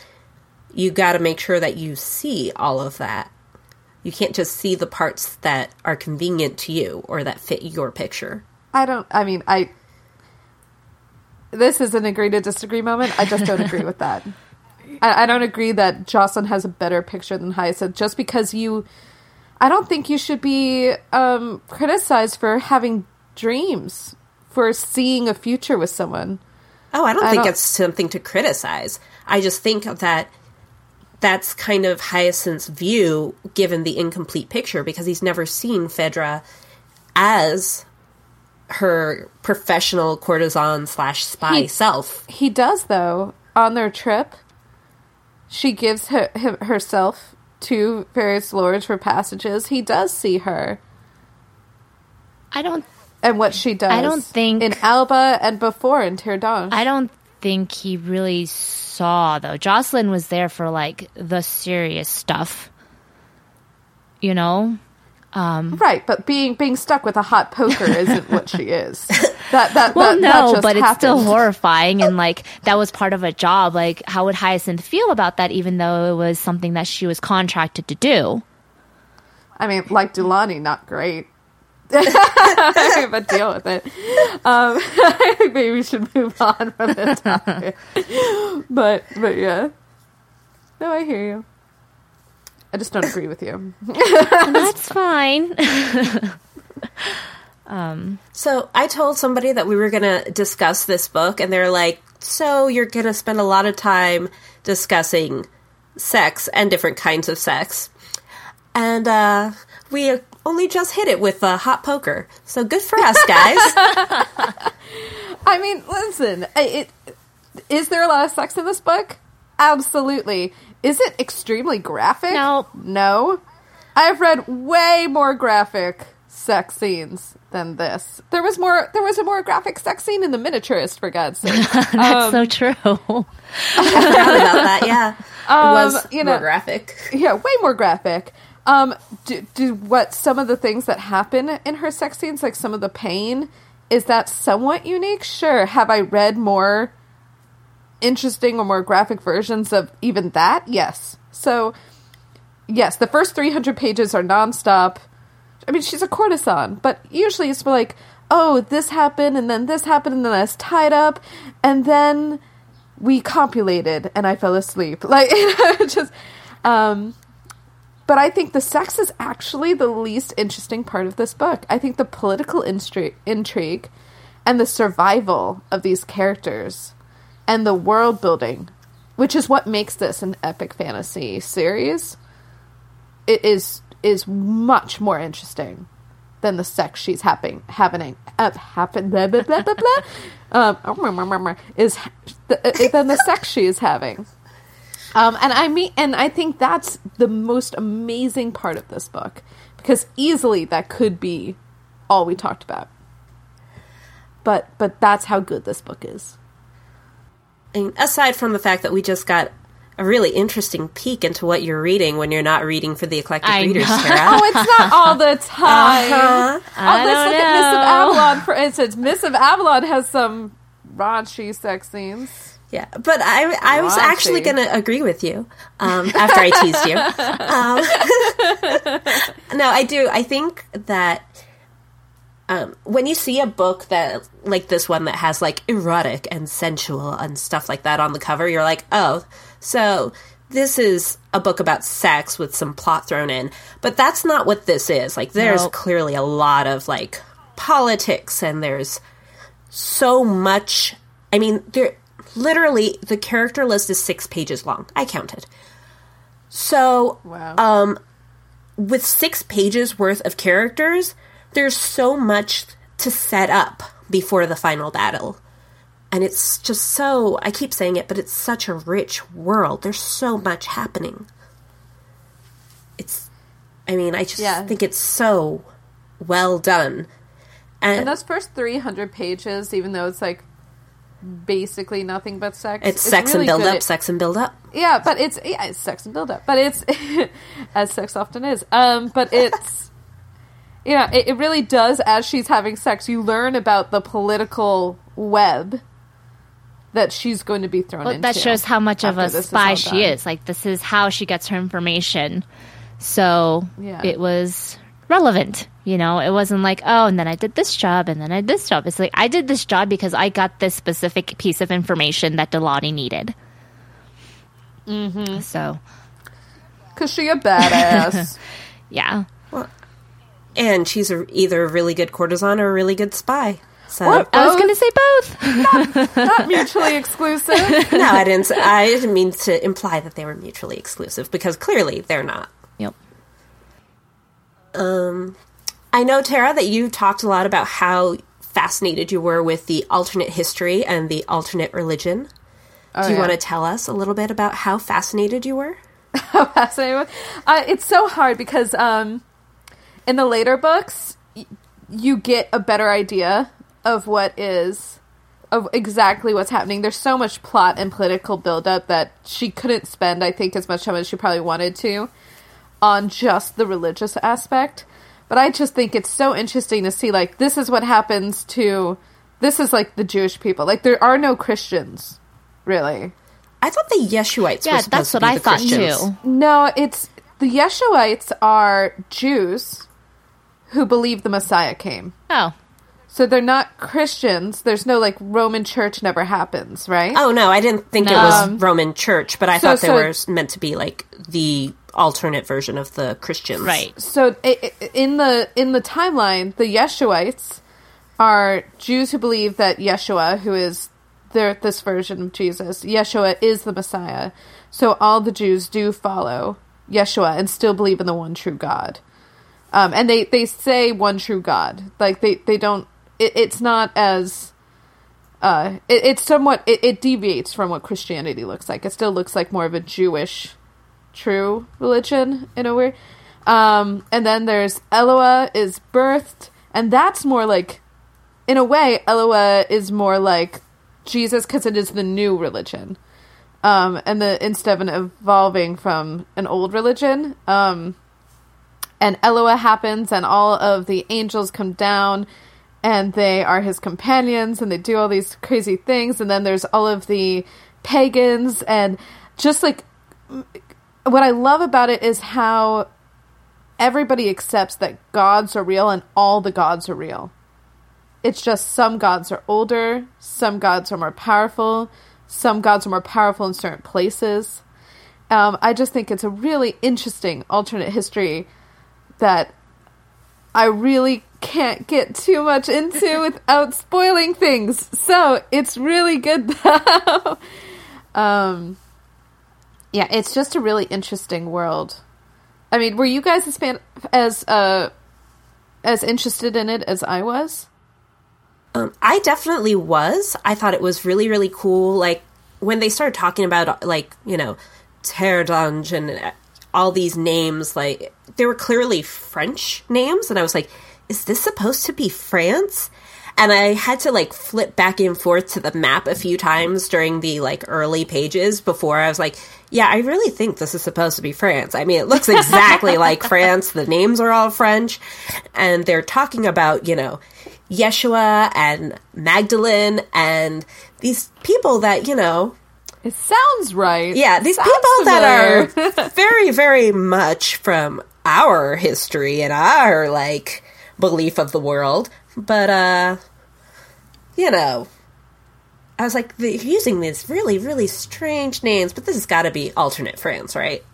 you got to make sure that you see all of that. You can't just see the parts that are convenient to you or that fit your picture. I don't. I mean, I. This is an agree to disagree moment. I just don't agree with that. I, I don't agree that Joscelin has a better picture than Hyacinth just because you. I don't think you should be um, criticized for having dreams, for seeing a future with someone. Oh, I don't I think don't- it's something to criticize. I just think that that's kind of Hyacinth's view given the incomplete picture because he's never seen Phèdre as her professional courtesan slash spy He- self. He does, though. On their trip, she gives her, him, herself to various lords for passages. He does see her I don't and what she does. I don't think- in Alba and before in Tirdan. I don't think he really saw though. Joscelin was there for like the serious stuff. You know? Right, but being being stuck with a hot poker isn't what she is. That that Well, that, no, that but it's still horrifying and like that was part of a job. Like how would Hyacinth feel about that even though it was something that she was contracted to do? I mean, like Delaunay, not great. But deal with it. Um, I think maybe we should move on from the topic. but but yeah, no, I hear you. I just don't agree with you. That's fine. So I told somebody that we were going to discuss this book, and they're like, So you're going to spend a lot of time discussing sex and different kinds of sex. And uh, we only just hit it with uh, hot poker. So good for us, guys. I mean, listen, I- it, is there a lot of sex in this book? Absolutely. Is it extremely graphic? No. No. I've read way more graphic sex scenes than this. There was more. There was a more graphic sex scene in the miniaturist, for God's sake. That's so true. Forgot about that, yeah. it was you more know- graphic. yeah, way more graphic. Um, do, do what some of the things that happen in her sex scenes, like some of the pain, is that somewhat unique? Sure. Have I read more interesting or more graphic versions of even that? Yes. So, yes, the first 300 pages are nonstop. I mean, she's a courtesan, but usually it's like, oh, this happened, and then this happened, and then I was tied up, and then we copulated, and I fell asleep. Like, just, um, but I think the sex is actually the least interesting part of this book. I think the political instri- intrigue and the survival of these characters and the world building, which is what makes this an epic fantasy series, it is is much more interesting than the sex she's having happening uh, happen blah blah blah blah blah um, is the, than the sex she is having. Um, and I mean, and I think that's the most amazing part of this book because easily that could be all we talked about. But but that's how good this book is. And aside from the fact that we just got a really interesting peek into what you're reading when you're not reading for the eclectic I readers, know. Sarah. Oh, it's not all the time. Uh-huh. Oh, I let's don't look at Mists of. Avalon for instance. Mists of Avalon has some raunchy sex scenes. Yeah, but I I was actually going to agree with you um, after I teased you. Um, no, I do. I think that um, when you see a book that like this one that has like erotic and sensual and stuff like that on the cover, you're like, oh, so this is a book about sex with some plot thrown in. But that's not what this is. Like, there's Nope. clearly a lot of like politics and there's so much. I mean, there literally the character list is six pages long. I counted. So, Wow. um, with six pages worth of characters, there's so much to set up before the final battle. And it's just so, I keep saying it, but it's such a rich world. There's so much happening. It's, I mean, I just Yeah. think it's so well done. And, And those first 300 pages, even though it's like basically nothing but sex. It's, sex really and build up, at- sex and build up. yeah, but it's yeah, it's sex and build up, but it's as sex often is. Um, but it's yeah, it, it really does. As she's having sex, you learn about the political web that she's going to be thrown Well, into. that shows how much of a this is spy she done. is. Like this is how she gets her information. So Yeah. it was relevant. You know, it wasn't like, oh, and then I did this job and then I did this job. It's like I did this job because I got this specific piece of information that Delaunay needed. Mm-hmm. So Cause she a badass. yeah. And she's a, either a really good courtesan or a really good spy. So What? I was going to say both. Not mutually exclusive. no, I didn't. I didn't mean to imply that they were mutually exclusive because clearly they're not. yep. Um, I know Tara that you talked a lot about how fascinated you were with the alternate history and the alternate religion. Oh, Do you yeah. want to tell us a little bit about how fascinated you were? fascinating. Uh, it's so hard because um, in the later books, y- you get a better idea of what is of exactly what's happening. There's so much plot and political buildup that she couldn't spend, I think, as much time as she probably wanted to on just the religious aspect. But I just think it's so interesting to see like this is what happens to this is like the Jewish people. Like there are no Christians, really. I thought the Yeshuites Yeah, were supposed that's to what be I the thought Christians. too. No, it's the Yeshuites are Jews who believe the Messiah came. Oh. So they're not Christians. There's no like Roman church never happens, right? Oh no, I didn't think it was Um, Roman Church, but I so- thought they so- were meant to be like the alternate version of the Christians. Right. So i- i- in the in the timeline, the Yeshuites are Jews who believe that Yeshua, who is their this version of Jesus, Yeshua is the Messiah. So all the Jews do follow Yeshua and still believe in the one true God. Um, and they, they say one true God. Like they, they don't. It, it's not as. Uh, it, it's somewhat. It, it deviates from what Christianity looks like. It still looks like more of a Jewish, true religion in a way. Um, and then there's Elua is birthed, and that's more like, in a way, Elua is more like Jesus because it is the new religion. Um, and the instead of an evolving from an old religion. Um, and Elua happens, and all of the angels come down, and they are his companions, and they do all these crazy things. And then there's all of the pagans, and just like what I love about it is how everybody accepts that gods are real, and all the gods are real. It's just some gods are older, some gods are more powerful, some gods are more powerful in certain places. Um, I just think it's a really interesting alternate history that I really can't get too much into without spoiling things. So it's really good though. um, yeah, it's just a really interesting world. I mean, were you guys as fan as uh as interested in it as I was? Um, I definitely was. I thought it was really, really cool. Like when they started talking about, like you know, and uh, all these names, like they were clearly French names, and I was like, "Is this supposed to be France?" And I had to like flip back and forth to the map a few times during the like early pages before I was like, "Yeah, I really think this is supposed to be France." I mean, it looks exactly like France. The names are all French, and they're talking about you know Yeshua and Magdalene and these people that, you know, It sounds right. yeah, these Sounds people that are very, very much from our history and our, like, belief of the world. But, uh, you know, I was like, they're using these really, really strange names, but this has got to be alternate France, right?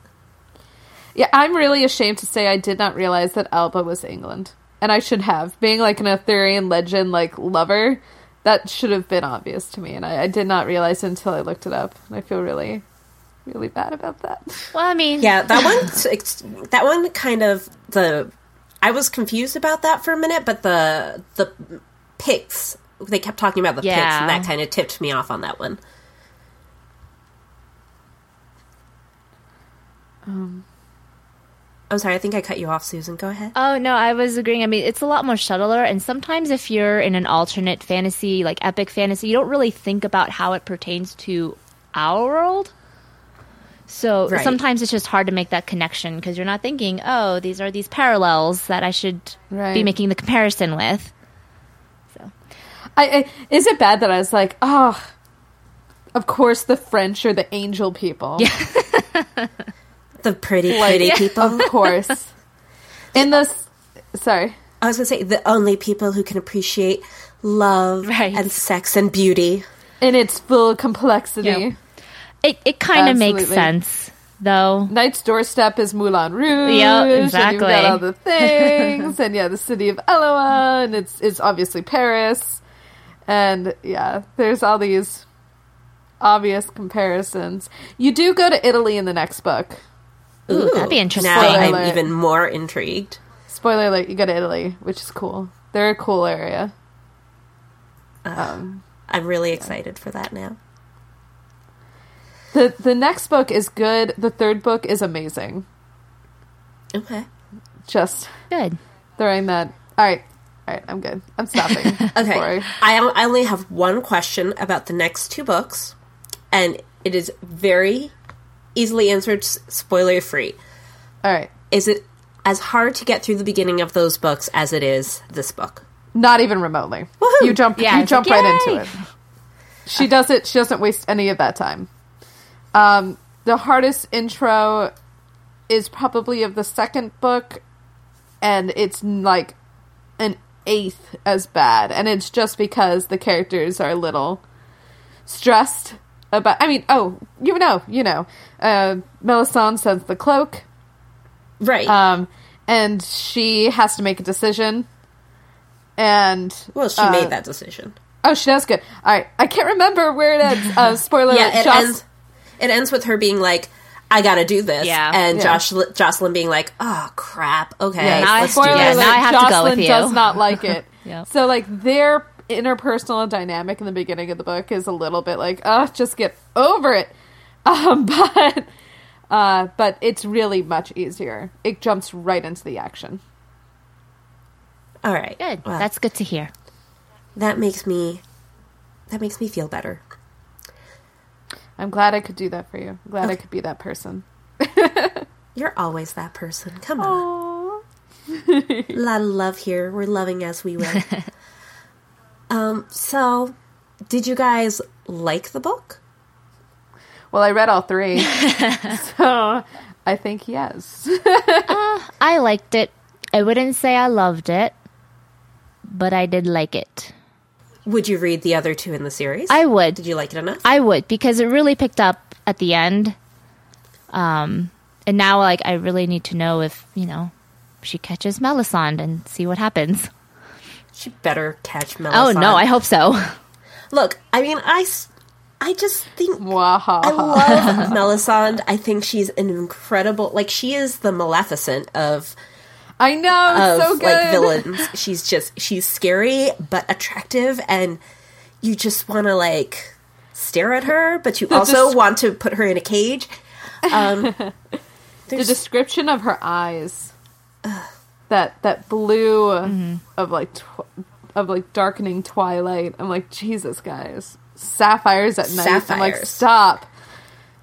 Yeah, I'm really ashamed to say I did not realize that Alba was England. And I should have. Being like an Arthurian legend like lover, that should have been obvious to me, and I, I did not realize until I looked it up. And I feel really really bad about that. Well, I mean, Yeah, that one, that one kind of the. I was confused about that for a minute, but the the Picts they kept talking about the Picts, Yeah. and that kind of tipped me off on that one. Um, I'm sorry, I think I cut you off, Susan. Go ahead. Oh no, I was agreeing. I mean, it's a lot more subtler, and sometimes if you're in an alternate fantasy, like epic fantasy, you don't really think about how it pertains to our world. So Right. sometimes it's just hard to make that connection because you're not thinking, oh, these are these parallels that I should be making the comparison with. So I, I is it bad that I was like, oh, of course the French are the angel people. Yeah, The pretty, Like, pretty people. of course. In this, sorry, I was gonna say the only people who can appreciate love Right. and sex and beauty. in its full complexity. Yeah. it it kind of makes sense though. Night's doorstep is Moulin Rouge. Yep, And you've exactly. got all the things, and yeah, the city of Elua, and it's it's obviously Paris, and yeah, there's all these obvious comparisons. You do go to Italy in the next book. Ooh, that'd be interesting. Now Spoiler I'm alert. even more intrigued. Spoiler alert: you go to Italy, which is cool. They're a cool area. Um, I'm really excited for that now. the the next book is good. The third book is amazing. Okay. Just Good. throwing that. All right, all right. I'm good. I'm stopping. Okay. Sorry. I, I only have one question about the next two books, and it is very easily answered, spoiler free. All right. Is it as hard to get through the beginning of those books as it is this book? Not even remotely. Woohoo! You jump. Yeah, you jump like, right into it. She does it. She doesn't waste any of that time. Um, the hardest intro is probably of the second book, and it's like an eighth as bad, and it's just because the characters are a little stressed about. I mean, oh, you know, you know, uh, Melisande sends the cloak, Right. um, and she has to make a decision. And well, she uh, made that decision. Oh, she does good. All right, I can't remember where it ends. Uh, spoiler: Yeah, alert, it Joss- ends. It ends with her being like, "I got to do this," Yeah. and Yeah. Josh, Joscelin being like, "Oh crap, okay, Yeah, now I- let's do spoiler yeah, this." alert, now I have to go Joscelin with you. does not like it. Yep. So, like, their interpersonal dynamic in the beginning of the book is a little bit like, oh, just get over it. Um, but, uh, but it's really much easier. It jumps right into the action. All right, Good. Well, That's good to hear. that makes me that makes me feel better. I'm glad I could do that for you. I'm glad I could be that person. You're always that person. Come on. A lot of love here. We're loving as we will. um, so did you guys like the book? Well, I read all three, so I think yes. I liked it. I wouldn't say I loved it, but I did like it. Would you read the other two in the series? I would. Did you like it enough? I would because it really picked up at the end. Um, and now like I really need to know if you know she catches Melisande and see what happens. She better catch Melisande. Oh no, I hope so. look. I mean, I, I just think I love Melisande. I think she's an incredible. Like she is the Maleficent of I know, of so good. like villains. She's just she's scary but attractive, and you just want to like stare at her, but you also dis- want to put her in a cage. Um, the description of her eyes that that blue Mm-hmm. of like tw- of like darkening twilight. I'm like jesus guys. Sapphires at night. I'm like stop.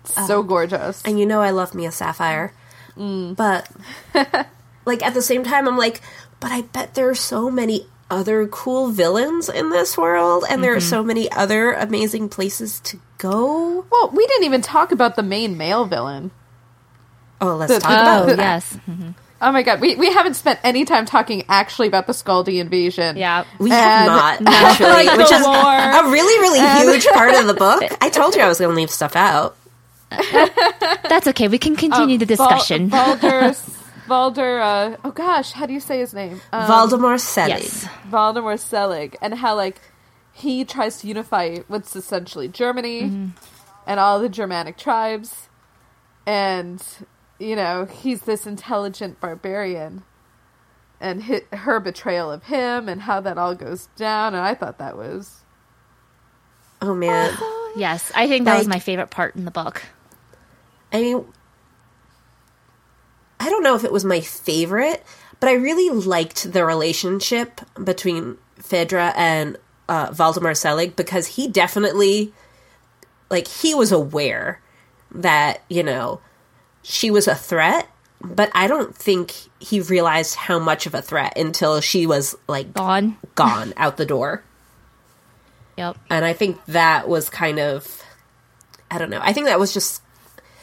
It's so um, gorgeous. and you know I love me a sapphire, mm. but like at the same time, I'm like, but I bet there are so many other cool villains in this world, and there are mm-hmm. so many other amazing places to go. well we didn't even talk about the main male villain. Oh, let's The- talk the- about Oh the- that. yes, mm-hmm. Oh my god we, we haven't spent any time talking actually about the Skaldi invasion yeah. We have not actually, Like which is lore. a really, really huge part of the book. I told you I was going to leave stuff out. That's okay. We can continue the Val- discussion. Valder Valder uh, oh gosh how do you say his name um, Voldemort said yes. Voldemort Selig and how like he tries to unify what's essentially Germany Mm-hmm. and all the Germanic tribes, and you know he's this intelligent barbarian, and hi her betrayal of him and how that all goes down, and I thought that was Oh man, Yes, I think that was my favorite part in the book. I mean, I don't know if it was my favorite, but I really liked the relationship between Phèdre and uh, Waldemar Selig because he definitely, like, he was aware that, you know, she was a threat, but I don't think he realized how much of a threat until she was, like, Gone. gone out the door. Yep. And I think that was kind of, I don't know, I think that was just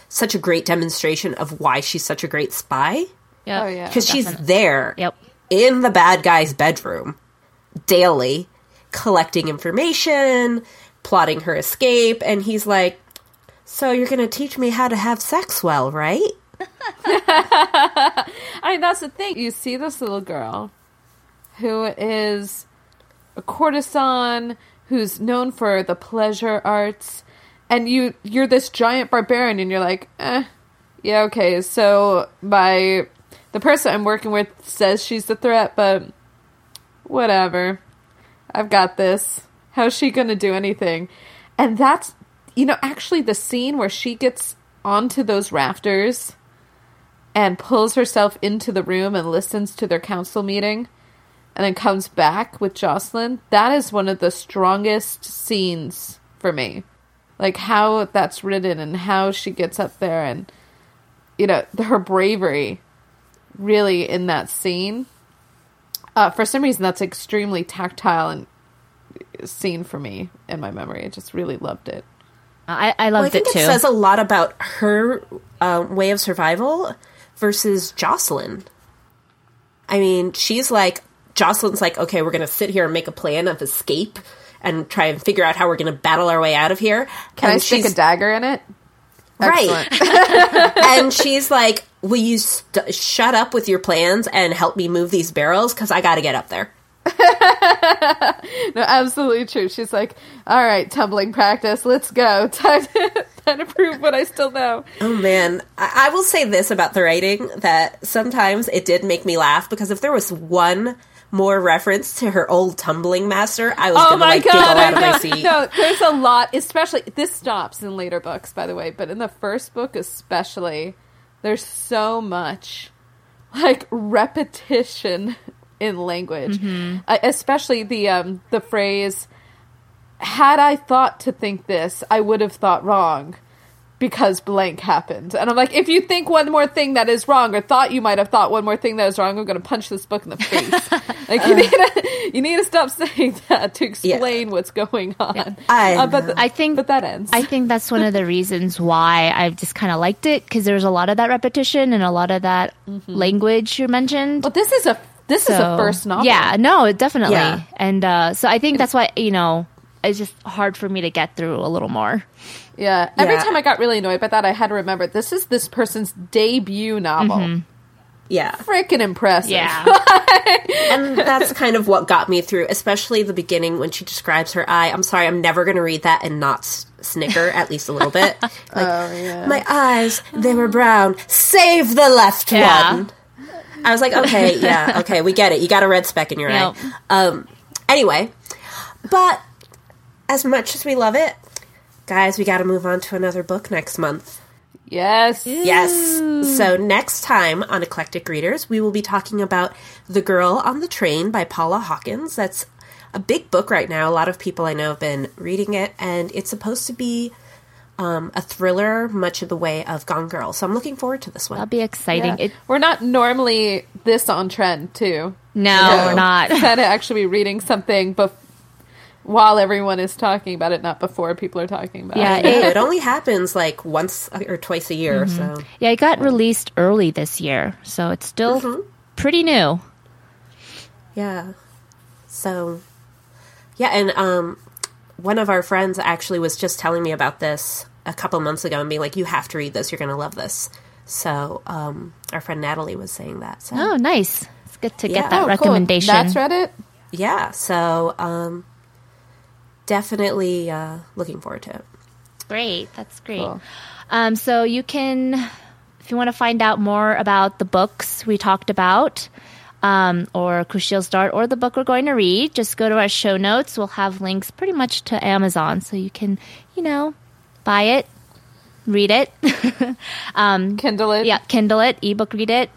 such a great demonstration of why she's such a great spy. Yep. Oh, yeah. Because she's there Yep. in the bad guy's bedroom daily, collecting information, plotting her escape, and he's like, So you're going to teach me how to have sex well, right? I mean, that's the thing. You see this little girl who is a courtesan, who's known for the pleasure arts, and you you're this giant barbarian, and you're like, eh, yeah, okay. So my the person I'm working with says she's the threat, but whatever. I've got this. How's she gonna do anything? And that's you know actually the scene where she gets onto those rafters and pulls herself into the room and listens to their council meeting and then comes back with Joscelin, that is one of the strongest scenes for me. Like how that's written and how she gets up there and you know, her bravery really in that scene. Uh, for some reason that's extremely tactile and scene for me in my memory. I just really loved it. I, I Well, I loved think it it, too. says a lot about her uh, way of survival versus Joscelin. I mean, she's like, Joscelin's like, okay, we're going to sit here and make a plan of escape and try and figure out how we're going to battle our way out of here. Can and I stick a dagger in it? Right. And she's like, will you st- shut up with your plans and help me move these barrels? Because I got to get up there. No, absolutely true. She's like, all right, tumbling practice, let's go. Time to, time to prove what I still know. Oh man, I-, I will say this about the writing that sometimes it did make me laugh because if there was one more reference to her old tumbling master, I was Oh gonna my like giggle god! out of my seat. No, there's a lot. Especially this stops in later books, by the way, but in the first book, especially, there's so much like repetition in language, uh, especially the um the phrase. Had I thought to think this, I would have thought wrong. Because blank happened. And I'm like, if you think one more thing that is wrong, or thought you might have thought one more thing that is wrong, I'm going to punch this book in the face. like, you need, to, you need to stop saying that to explain what's going on. I Uh, but know. I think but that ends. I think that's one of the reasons why I've just kind of liked it because there's a lot of that repetition and a lot of that language you mentioned. but this is a this is a first novel. Yeah, no, definitely. Yeah. And uh, so I think that's why you know it's just hard for me to get through a little more. yeah. Every Yeah. time I got really annoyed by that, I had to remember this is this person's debut novel. Yeah, Freaking impressive. Yeah, and that's kind of what got me through, especially the beginning when she describes her eye. I'm sorry, I'm never going to read that and not snicker at least a little bit. Like, Oh yeah. my eyes, they were brown. Save the left Yeah. one. I was like, okay, yeah, okay, we get it. You got a red speck in your Yep. eye. Um, anyway, but as much as we love it, guys, we got to move on to another book next month. yes. Yes. So next time on Eclectic Readers, we will be talking about The Girl on the Train by Paula Hawkins. That's a big book right now. A lot of people I know have been reading it, and it's supposed to be um, a thriller, much of the way of Gone Girl. So I'm looking forward to this one. that'll be exciting. Yeah. It, We're not normally this on trend too. no, we're not. Try to actually be reading something bef- while everyone is talking about it, not before people are talking about Yeah, it. Yeah, it- it only happens like once or twice a year. So Yeah, it got released early this year, so it's still pretty new. yeah. So yeah, and um, one of our friends actually was just telling me about this a couple months ago and being like, "You have to read this. You're going to love this." So um, our friend Natalie was saying that. So Oh, nice. It's good to Yeah. get that Oh, cool. recommendation. That's Reddit. yeah, so um, definitely uh, looking forward to it. Great. That's great. Cool. Um, so you can, if you want to find out more about the books we talked about, um, or Kushiel's Dart, or the book we're going to read, just go to our show notes. We'll have links pretty much to Amazon, so you can, you know, buy it, read it. Kindle it. yeah, Kindle it, ebook read it.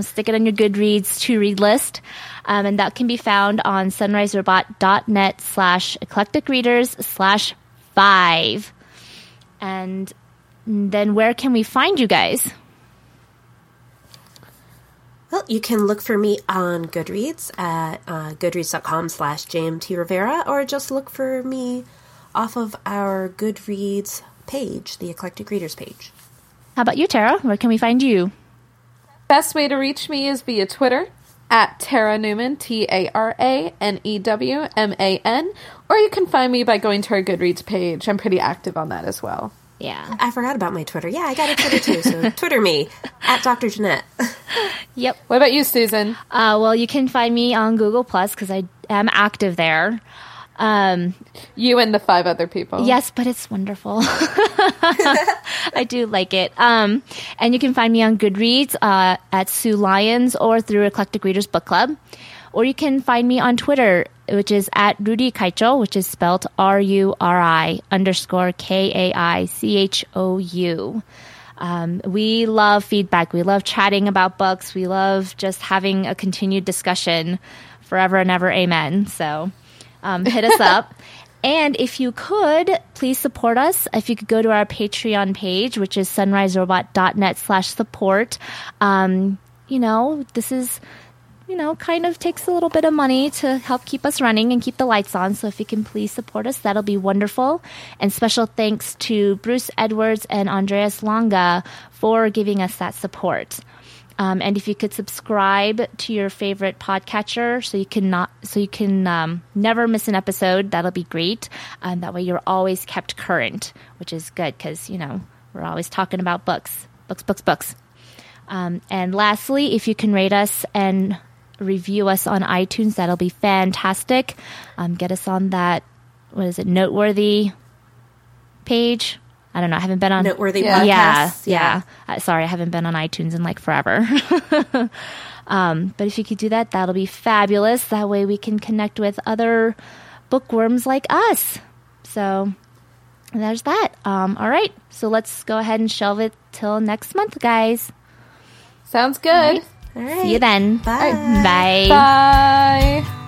Stick it on your Goodreads to read list. Um, and that can be found on sunriserobot.net slash eclectic readers slash five. And then where can we find you guys? Well, you can look for me on Goodreads at uh, goodreads.com slash JMT Rivera, or just look for me off of our Goodreads page, the Eclectic Readers page. How about you, Tara? Where can we find you? Best way to reach me is via Twitter at Tara Newman, T A R A N E W M A N, or you can find me by going to our Goodreads page. I'm pretty active on that as well. Yeah. I forgot about my Twitter. Yeah, I got a Twitter too, so Twitter me at Dr. Jeanette. Yep. What about you, Susan? Uh, well, you can find me on Google Plus because I am active there. Um, You and the five other people. Yes, but it's wonderful. I do like it. Um, and you can find me on Goodreads uh, at Sue Lyons or through Eclectic Readers Book Club. Or you can find me on Twitter, which is at Ruri Kaichou, which is spelled R U R I underscore K A I C H O U. Um, we love feedback. We love chatting about books. We love just having a continued discussion forever and ever. Amen. So um, hit us up. And if you could, please support us. If you could go to our Patreon page, which is sunriserobot.net slash support. Um, you know, this is, you know, kind of takes a little bit of money to help keep us running and keep the lights on. So if you can please support us, that'll be wonderful. And special thanks to Bruce Edwards and Andreas Longa for giving us that support. Um, and if you could subscribe to your favorite podcatcher, so you can not, so you can um, never miss an episode, that'll be great. Um, that way, you're always kept current, which is good because you know we're always talking about books, books, books, books. Um, and lastly, if you can rate us and review us on iTunes, that'll be fantastic. Um, get us on that. What is it? noteworthy page. I don't know. I haven't been on Noteworthy Yeah. yeah, podcasts. yeah. Uh, sorry, I haven't been on iTunes in like forever. um, but if you could do that, that'll be fabulous. That way we can connect with other bookworms like us. So there's that. Um, all right. So let's go ahead and shelve it till next month, guys. Sounds good. All right. See you then. Bye. Bye. Bye.